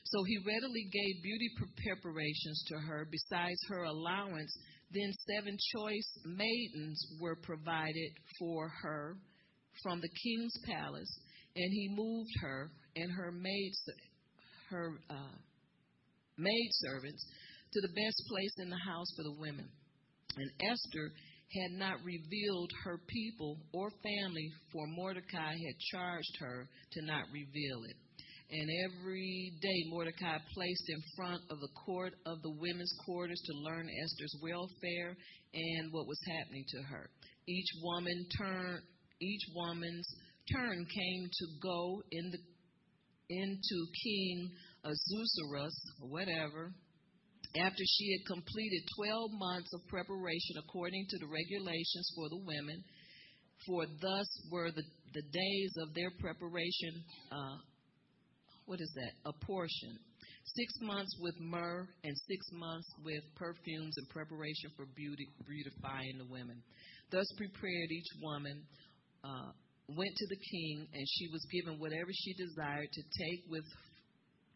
So he readily gave beauty preparations to her besides her allowance. Then seven choice maidens were provided for her from the king's palace and he moved her and her maid her uh, maid servants to the best place in the house for the women. And Esther had not revealed her people or family, for Mordecai had charged her to not reveal it. And every day Mordecai placed in front of the court of the women's quarters to learn Esther's welfare and what was happening to her. Each woman turned each woman's turn came to go in the into King Ahasuerus, whatever, after she had completed 12 months of preparation according to the regulations for the women, for thus were the, the days of their preparation. Uh, what is that? A portion. Six months with myrrh and six months with perfumes in preparation for beauty, beautifying the women. Thus prepared each woman. Uh, went to the king, and she was given whatever she desired to take with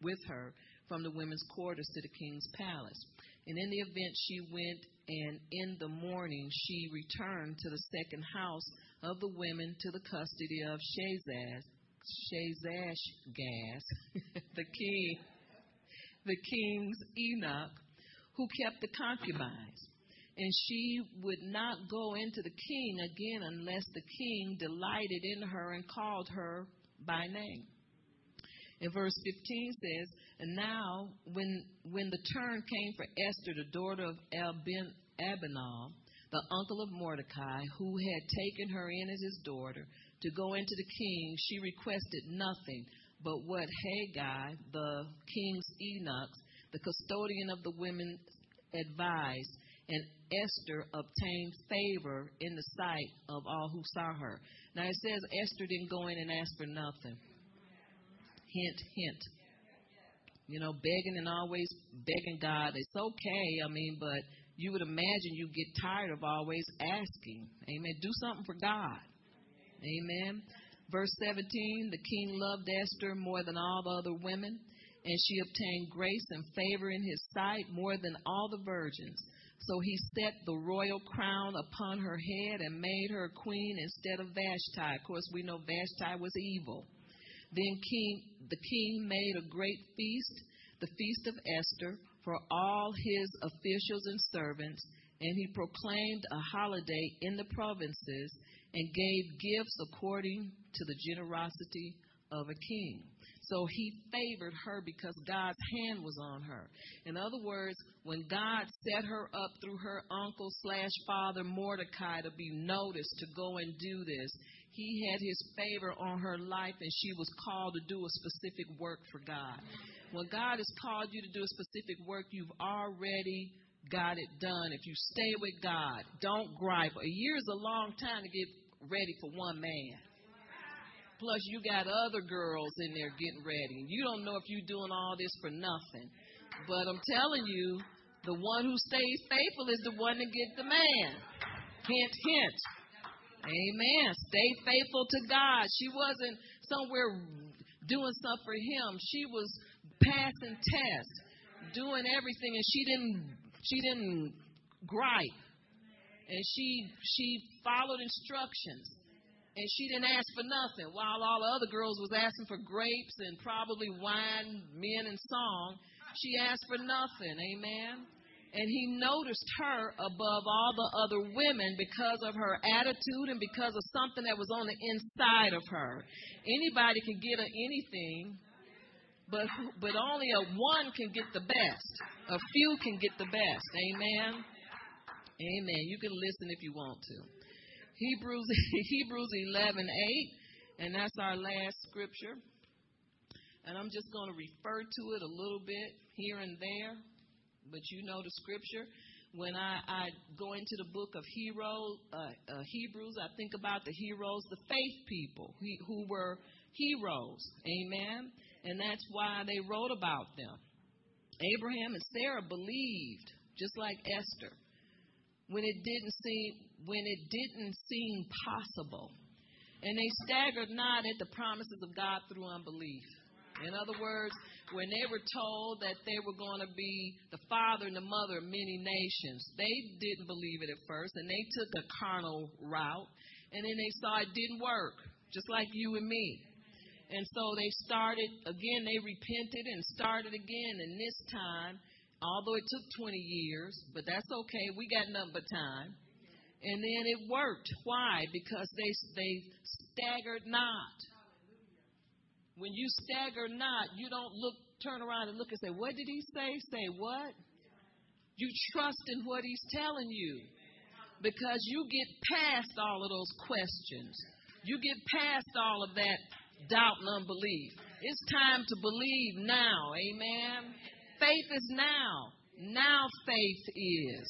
with her from the women's quarters to the king's palace. And in the event she went, and in the morning she returned to the second house of the women to the custody of Shazaz, Shazash Gas, [laughs] the king, the king's eunuch, who kept the concubines. And she would not go into the king again unless the king delighted in her and called her by name. And verse 15 says, And now, when, when the turn came for Esther, the daughter of Abinadab, the uncle of Mordecai, who had taken her in as his daughter, to go into the king, she requested nothing but what Hegai, the king's eunuch, the custodian of the women, advised, and Esther obtained favor in the sight of all who saw her. Now it says Esther didn't go in and ask for nothing. Hint, hint. You know, begging and always begging God. It's okay, I mean, but you would imagine you get tired of always asking. Amen. Do something for God. Amen. Verse 17 The king loved Esther more than all the other women, and she obtained grace and favor in his sight more than all the virgins. So he set the royal crown upon her head and made her queen instead of Vashti. Of course, we know Vashti was evil. Then king, the king made a great feast, the feast of Esther, for all his officials and servants, and he proclaimed a holiday in the provinces and gave gifts according to the generosity of a king. So he favored her because God's hand was on her. In other words, when God set her up through her uncle slash father Mordecai to be noticed to go and do this, he had his favor on her life and she was called to do a specific work for God. When God has called you to do a specific work, you've already got it done. If you stay with God, don't gripe. A year is a long time to get ready for one man. Plus, you got other girls in there getting ready. You don't know if you're doing all this for nothing. But I'm telling you, the one who stays faithful is the one that gets the man. Hint, hint. Amen. Stay faithful to God. She wasn't somewhere doing stuff for him. She was passing tests, doing everything, and she didn't she didn't gripe. And she she followed instructions. And she didn't ask for nothing. While all the other girls was asking for grapes and probably wine, men and song, she asked for nothing. Amen and he noticed her above all the other women because of her attitude and because of something that was on the inside of her. Anybody can get her anything, but but only a one can get the best. A few can get the best. Amen. Amen. You can listen if you want to. Hebrews [laughs] Hebrews 11:8, and that's our last scripture. And I'm just going to refer to it a little bit here and there but you know the scripture. When I, I go into the book of Hero, uh, uh, Hebrews, I think about the heroes, the faith people who, who were heroes. Amen. And that's why they wrote about them. Abraham and Sarah believed, just like Esther, when it didn't seem when it didn't seem possible. And they staggered not at the promises of God through unbelief. In other words, when they were told that they were going to be the father and the mother of many nations, they didn't believe it at first, and they took a carnal route, and then they saw it didn't work, just like you and me. And so they started again, they repented and started again, and this time, although it took 20 years, but that's okay, we got nothing but time. And then it worked. Why? Because they they staggered not. When you stagger not, you don't look, turn around and look and say, What did he say? Say what? You trust in what he's telling you because you get past all of those questions. You get past all of that doubt and unbelief. It's time to believe now. Amen. Faith is now. Now faith is.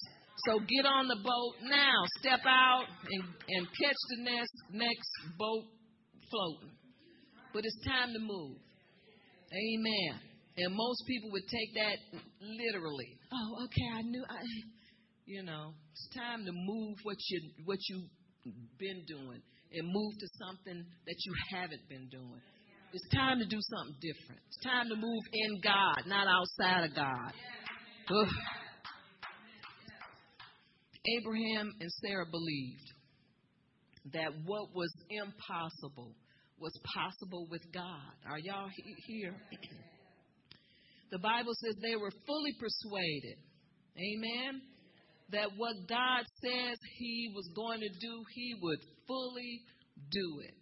So get on the boat now. Step out and, and catch the next, next boat floating. But it's time to move. Amen. And most people would take that literally. Oh, okay, I knew I you know, it's time to move what you what you've been doing and move to something that you haven't been doing. It's time to do something different. It's time to move in God, not outside of God. Ugh. Abraham and Sarah believed that what was impossible was possible with God. Are y'all here? [clears throat] the Bible says they were fully persuaded. Amen. That what God says he was going to do, he would fully do it.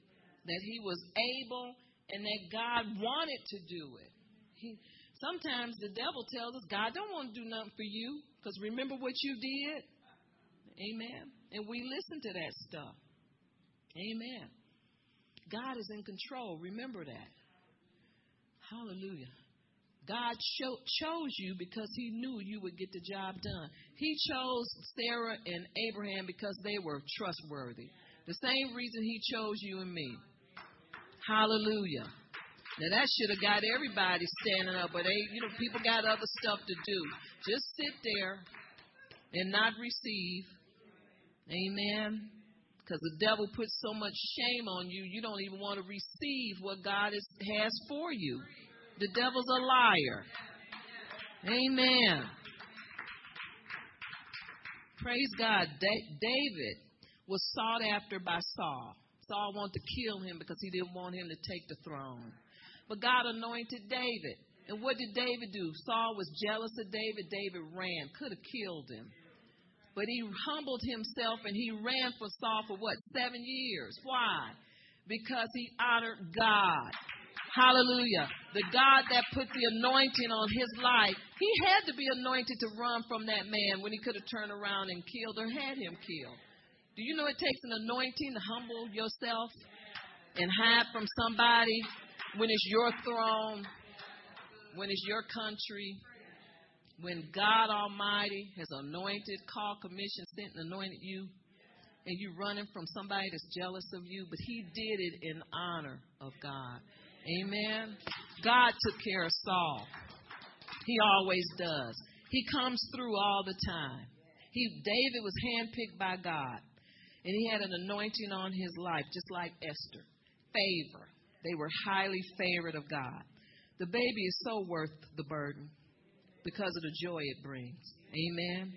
That he was able and that God wanted to do it. He, sometimes the devil tells us God don't want to do nothing for you because remember what you did? Amen. And we listen to that stuff. Amen. God is in control. Remember that. Hallelujah. God cho- chose you because He knew you would get the job done. He chose Sarah and Abraham because they were trustworthy. The same reason He chose you and me. Hallelujah. Now that should have got everybody standing up, but they, you know, people got other stuff to do. Just sit there and not receive. Amen. Because the devil puts so much shame on you, you don't even want to receive what God is, has for you. The devil's a liar. Amen. Praise God. Da- David was sought after by Saul. Saul wanted to kill him because he didn't want him to take the throne. But God anointed David. And what did David do? Saul was jealous of David. David ran, could have killed him. But he humbled himself and he ran for Saul for what? Seven years. Why? Because he honored God. Hallelujah. The God that put the anointing on his life, he had to be anointed to run from that man when he could have turned around and killed or had him killed. Do you know it takes an anointing to humble yourself and hide from somebody when it's your throne, when it's your country, when God Almighty has anointed, called, commissioned, sent, and anointed you, and you're running from somebody that's jealous of you, but He did it in honor of God. Amen. God took care of Saul. He always does. He comes through all the time. He David was handpicked by God, and he had an anointing on his life, just like Esther. Favor. They were highly favored of God. The baby is so worth the burden because of the joy it brings. Amen.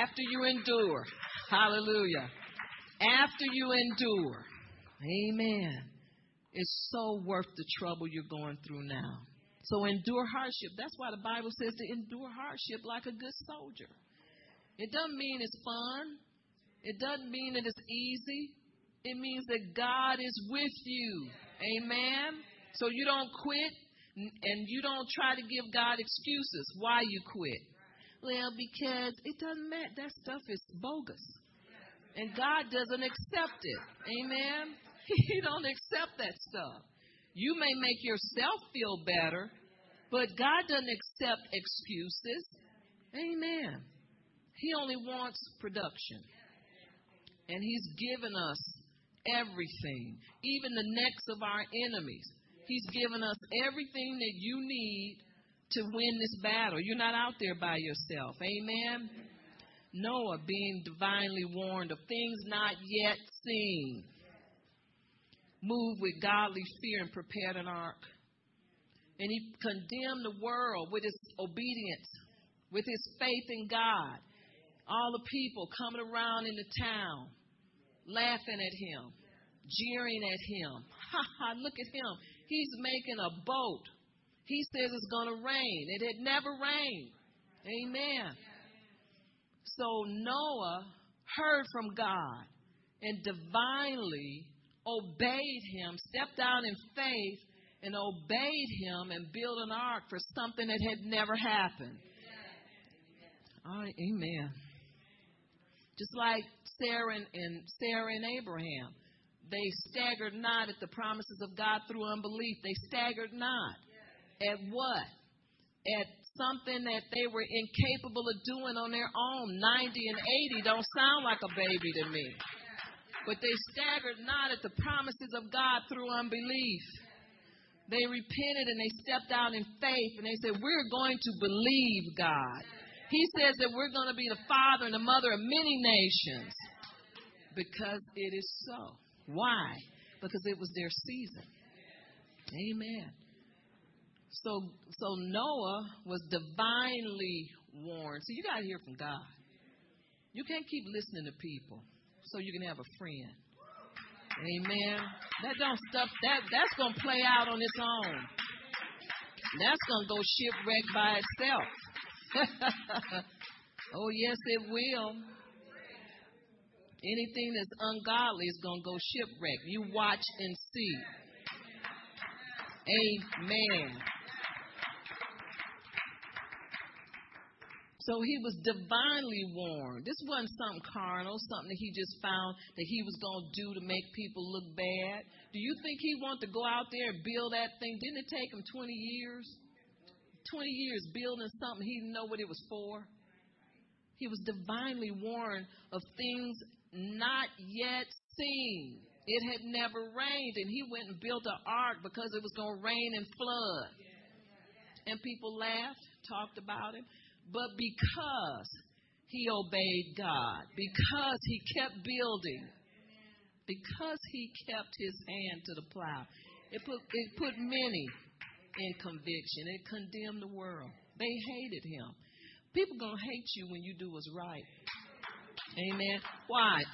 After you endure, hallelujah. After you endure, amen. It's so worth the trouble you're going through now. So endure hardship. That's why the Bible says to endure hardship like a good soldier. It doesn't mean it's fun. It doesn't mean that it's easy. It means that God is with you. Amen. So you don't quit and you don't try to give God excuses why you quit. Well, because it doesn't matter. That stuff is bogus. And God doesn't accept it. Amen. [laughs] He don't accept that stuff. You may make yourself feel better, but God doesn't accept excuses. Amen. He only wants production. And He's given us everything, even the necks of our enemies. He's given us everything that you need to win this battle. You're not out there by yourself. Amen. Noah being divinely warned of things not yet seen. Moved with godly fear and prepared an ark. And he condemned the world with his obedience, with his faith in God. All the people coming around in the town, laughing at him, jeering at him. [laughs] Ha ha, look at him. He's making a boat. He says it's going to rain. It had never rained. Amen. So Noah heard from God and divinely obeyed him, stepped out in faith and obeyed him and built an ark for something that had never happened. All right, amen. Just like Sarah and, and Sarah and Abraham. They staggered not at the promises of God through unbelief. They staggered not. At what? At something that they were incapable of doing on their own. 90 and 80 don't sound like a baby to me. But they staggered not at the promises of God through unbelief. They repented and they stepped out in faith and they said, We're going to believe God. He says that we're going to be the father and the mother of many nations because it is so. Why? Because it was their season. Amen. So, so Noah was divinely warned. So you got to hear from God. You can't keep listening to people so you can have a friend. Amen. That don't stuff that that's gonna play out on its own. That's gonna go shipwreck by itself. [laughs] oh yes, it will. Anything that's ungodly is gonna go shipwreck. You watch and see. Amen. So he was divinely warned. This wasn't something carnal, something that he just found that he was going to do to make people look bad. Do you think he wanted to go out there and build that thing? Didn't it take him 20 years? 20 years building something he didn't know what it was for? He was divinely warned of things not yet seen. It had never rained, and he went and built an ark because it was going to rain and flood. And people laughed, talked about him. But because he obeyed God, because he kept building, because he kept his hand to the plow, it put, it put many in conviction. It condemned the world. They hated him. People going to hate you when you do what's right. Amen. Why? [clears throat]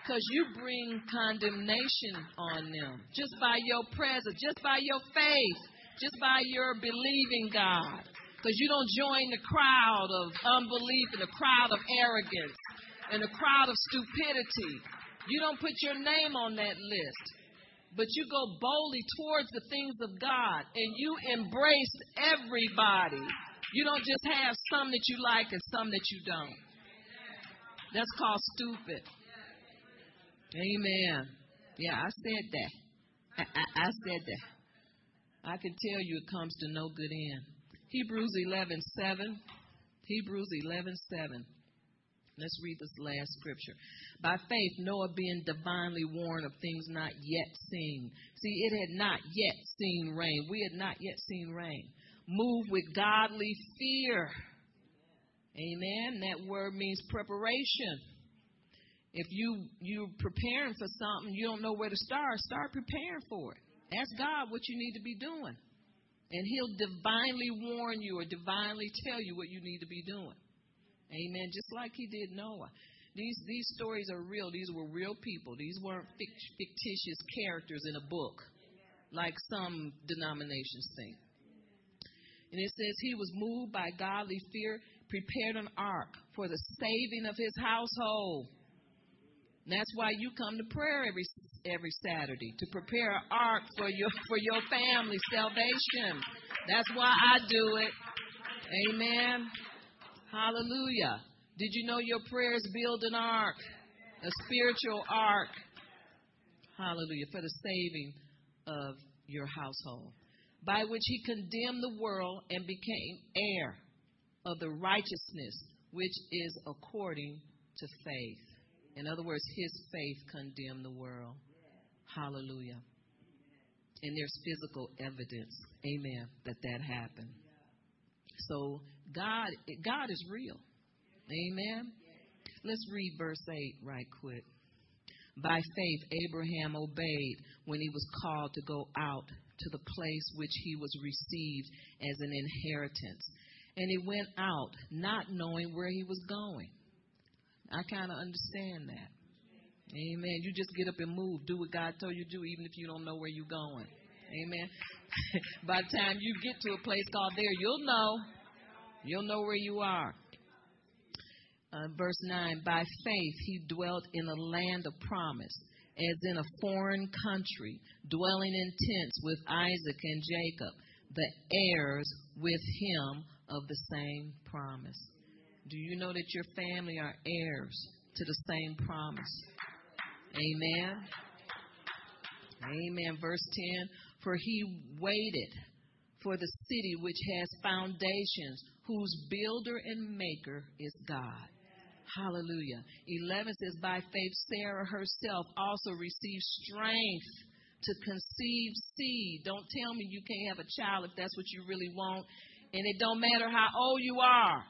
Because you bring condemnation on them just by your presence, just by your faith, just by your believing God. Because you don't join the crowd of unbelief and the crowd of arrogance and the crowd of stupidity. You don't put your name on that list. But you go boldly towards the things of God and you embrace everybody. You don't just have some that you like and some that you don't. That's called stupid. Amen. Yeah, I said that. I, I, I said that. I can tell you it comes to no good end. Hebrews 11:7. Hebrews 11:7. Let's read this last scripture. By faith, Noah being divinely warned of things not yet seen. See, it had not yet seen rain. We had not yet seen rain. Move with godly fear. Amen. That word means preparation. If you you're preparing for something, you don't know where to start. Start preparing for it. Ask God what you need to be doing. And he'll divinely warn you or divinely tell you what you need to be doing. Amen. Just like he did Noah. These these stories are real. These were real people. These weren't fictitious characters in a book, like some denominations think. And it says he was moved by godly fear, prepared an ark for the saving of his household. And that's why you come to prayer every every Saturday to prepare an ark for your for your family salvation. That's why I do it. Amen. Hallelujah. Did you know your prayers build an ark? A spiritual ark. Hallelujah. For the saving of your household. By which he condemned the world and became heir of the righteousness which is according to faith. In other words, his faith condemned the world. Hallelujah. And there's physical evidence, amen, that that happened. So God, God is real. Amen. Let's read verse 8 right quick. By faith, Abraham obeyed when he was called to go out to the place which he was received as an inheritance. And he went out not knowing where he was going. I kind of understand that. Amen. You just get up and move. Do what God told you to do, even if you don't know where you're going. Amen. [laughs] By the time you get to a place called there, you'll know. You'll know where you are. Uh, verse 9 By faith he dwelt in a land of promise, as in a foreign country, dwelling in tents with Isaac and Jacob, the heirs with him of the same promise. Do you know that your family are heirs to the same promise? Amen. Amen. Verse 10 For he waited for the city which has foundations, whose builder and maker is God. Hallelujah. 11 says, By faith, Sarah herself also received strength to conceive seed. Don't tell me you can't have a child if that's what you really want. And it don't matter how old you are.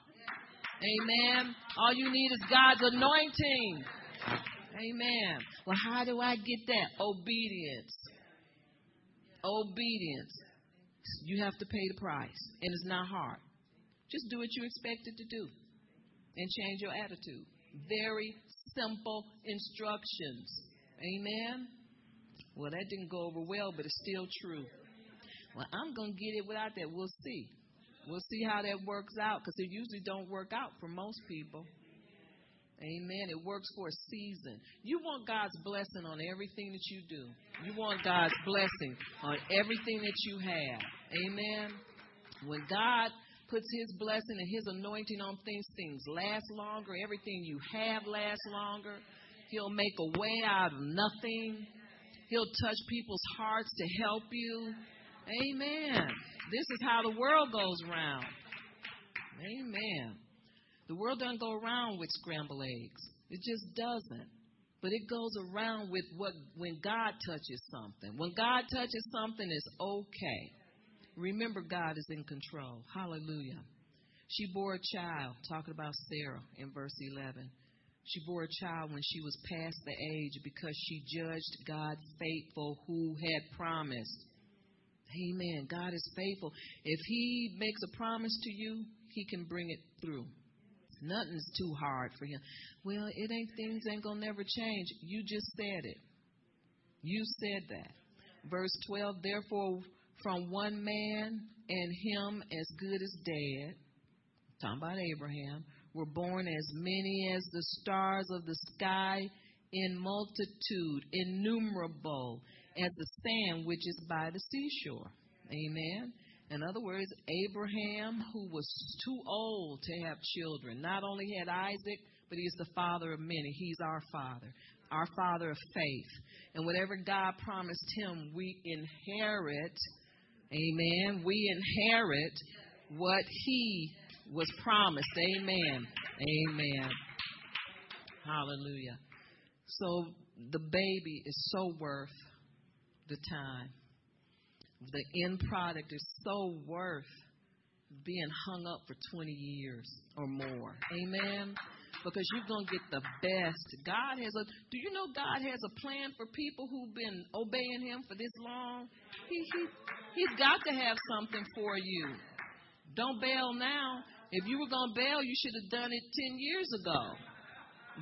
Amen. All you need is God's anointing. Amen. Well, how do I get that? Obedience. Obedience. You have to pay the price, and it's not hard. Just do what you're expected to do and change your attitude. Very simple instructions. Amen. Well, that didn't go over well, but it's still true. Well, I'm going to get it without that. We'll see. We'll see how that works out because it usually don't work out for most people. Amen. It works for a season. You want God's blessing on everything that you do. You want God's blessing on everything that you have. Amen. When God puts his blessing and his anointing on things, things last longer. Everything you have lasts longer. He'll make a way out of nothing. He'll touch people's hearts to help you. Amen. This is how the world goes around. Amen. The world doesn't go around with scrambled eggs. It just doesn't. But it goes around with what when God touches something. When God touches something, it's okay. Remember, God is in control. Hallelujah. She bore a child, talking about Sarah in verse 11. She bore a child when she was past the age because she judged God faithful who had promised. Amen. God is faithful. If He makes a promise to you, He can bring it through. Nothing's too hard for him. Well, it ain't things ain't gonna never change. You just said it. You said that. Verse 12, therefore, from one man and him as good as dead, talking about Abraham, were born as many as the stars of the sky in multitude, innumerable as the sand which is by the seashore. Amen. In other words, Abraham, who was too old to have children, not only had Isaac, but he's the father of many. He's our father, our father of faith. And whatever God promised him, we inherit. Amen. We inherit what he was promised. Amen. Amen. Hallelujah. So the baby is so worth the time the end product is so worth being hung up for 20 years or more. Amen. Because you're going to get the best. God has a, do you know God has a plan for people who've been obeying Him for this long? He, he, he's got to have something for you. Don't bail now. If you were going to bail, you should have done it 10 years ago.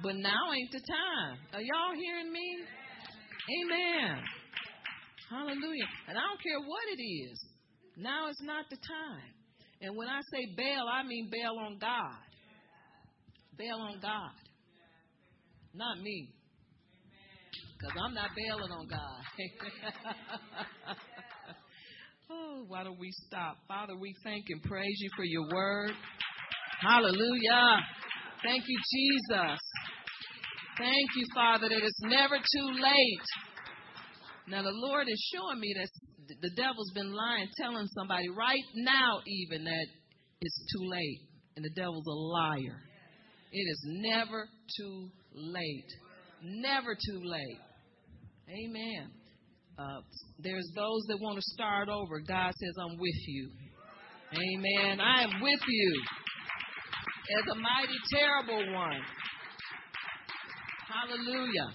But now ain't the time. Are y'all hearing me? Amen. Hallelujah. And I don't care what it is. Now is not the time. And when I say bail, I mean bail on God. Bail on God. Not me. Because I'm not bailing on God. [laughs] oh, why don't we stop? Father, we thank and praise you for your word. Hallelujah. Thank you, Jesus. Thank you, Father, that it's never too late now the Lord is showing me that the devil's been lying, telling somebody right now even that it's too late, and the devil's a liar. It is never too late. Never too late. Amen. Uh, there's those that want to start over. God says, I'm with you. Amen. I am with you as a mighty, terrible one. Hallelujah.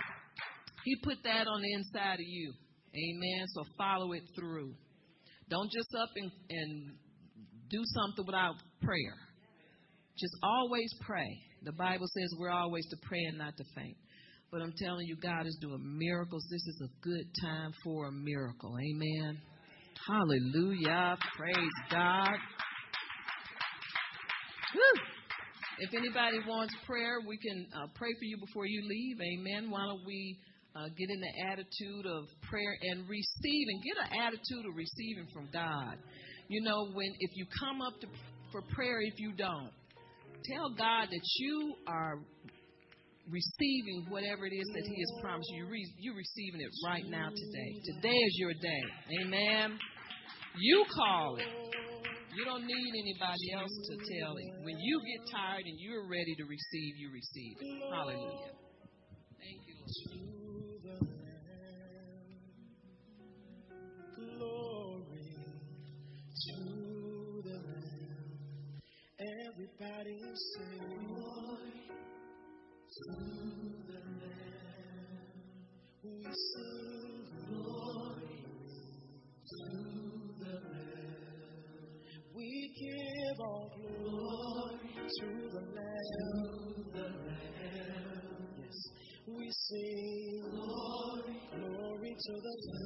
He put that on the inside of you. Amen. So follow it through. Don't just up and, and do something without prayer. Just always pray. The Bible says we're always to pray and not to faint. But I'm telling you, God is doing miracles. This is a good time for a miracle. Amen. Hallelujah. Praise God. Woo. If anybody wants prayer, we can uh, pray for you before you leave. Amen. Why don't we uh, get in the attitude of prayer and receiving. Get an attitude of receiving from God. You know, when if you come up to, for prayer, if you don't, tell God that you are receiving whatever it is that He has promised you. Re- you're receiving it right now today. Today is your day. Amen. You call it. You don't need anybody else to tell it. When you get tired and you're ready to receive, you receive it. Hallelujah. Thank you, Lord. Everybody say, Glory to the Lamb. We sing glory to the Lamb. We give all glory to the Lamb. Yes, we sing glory, glory to the Lamb.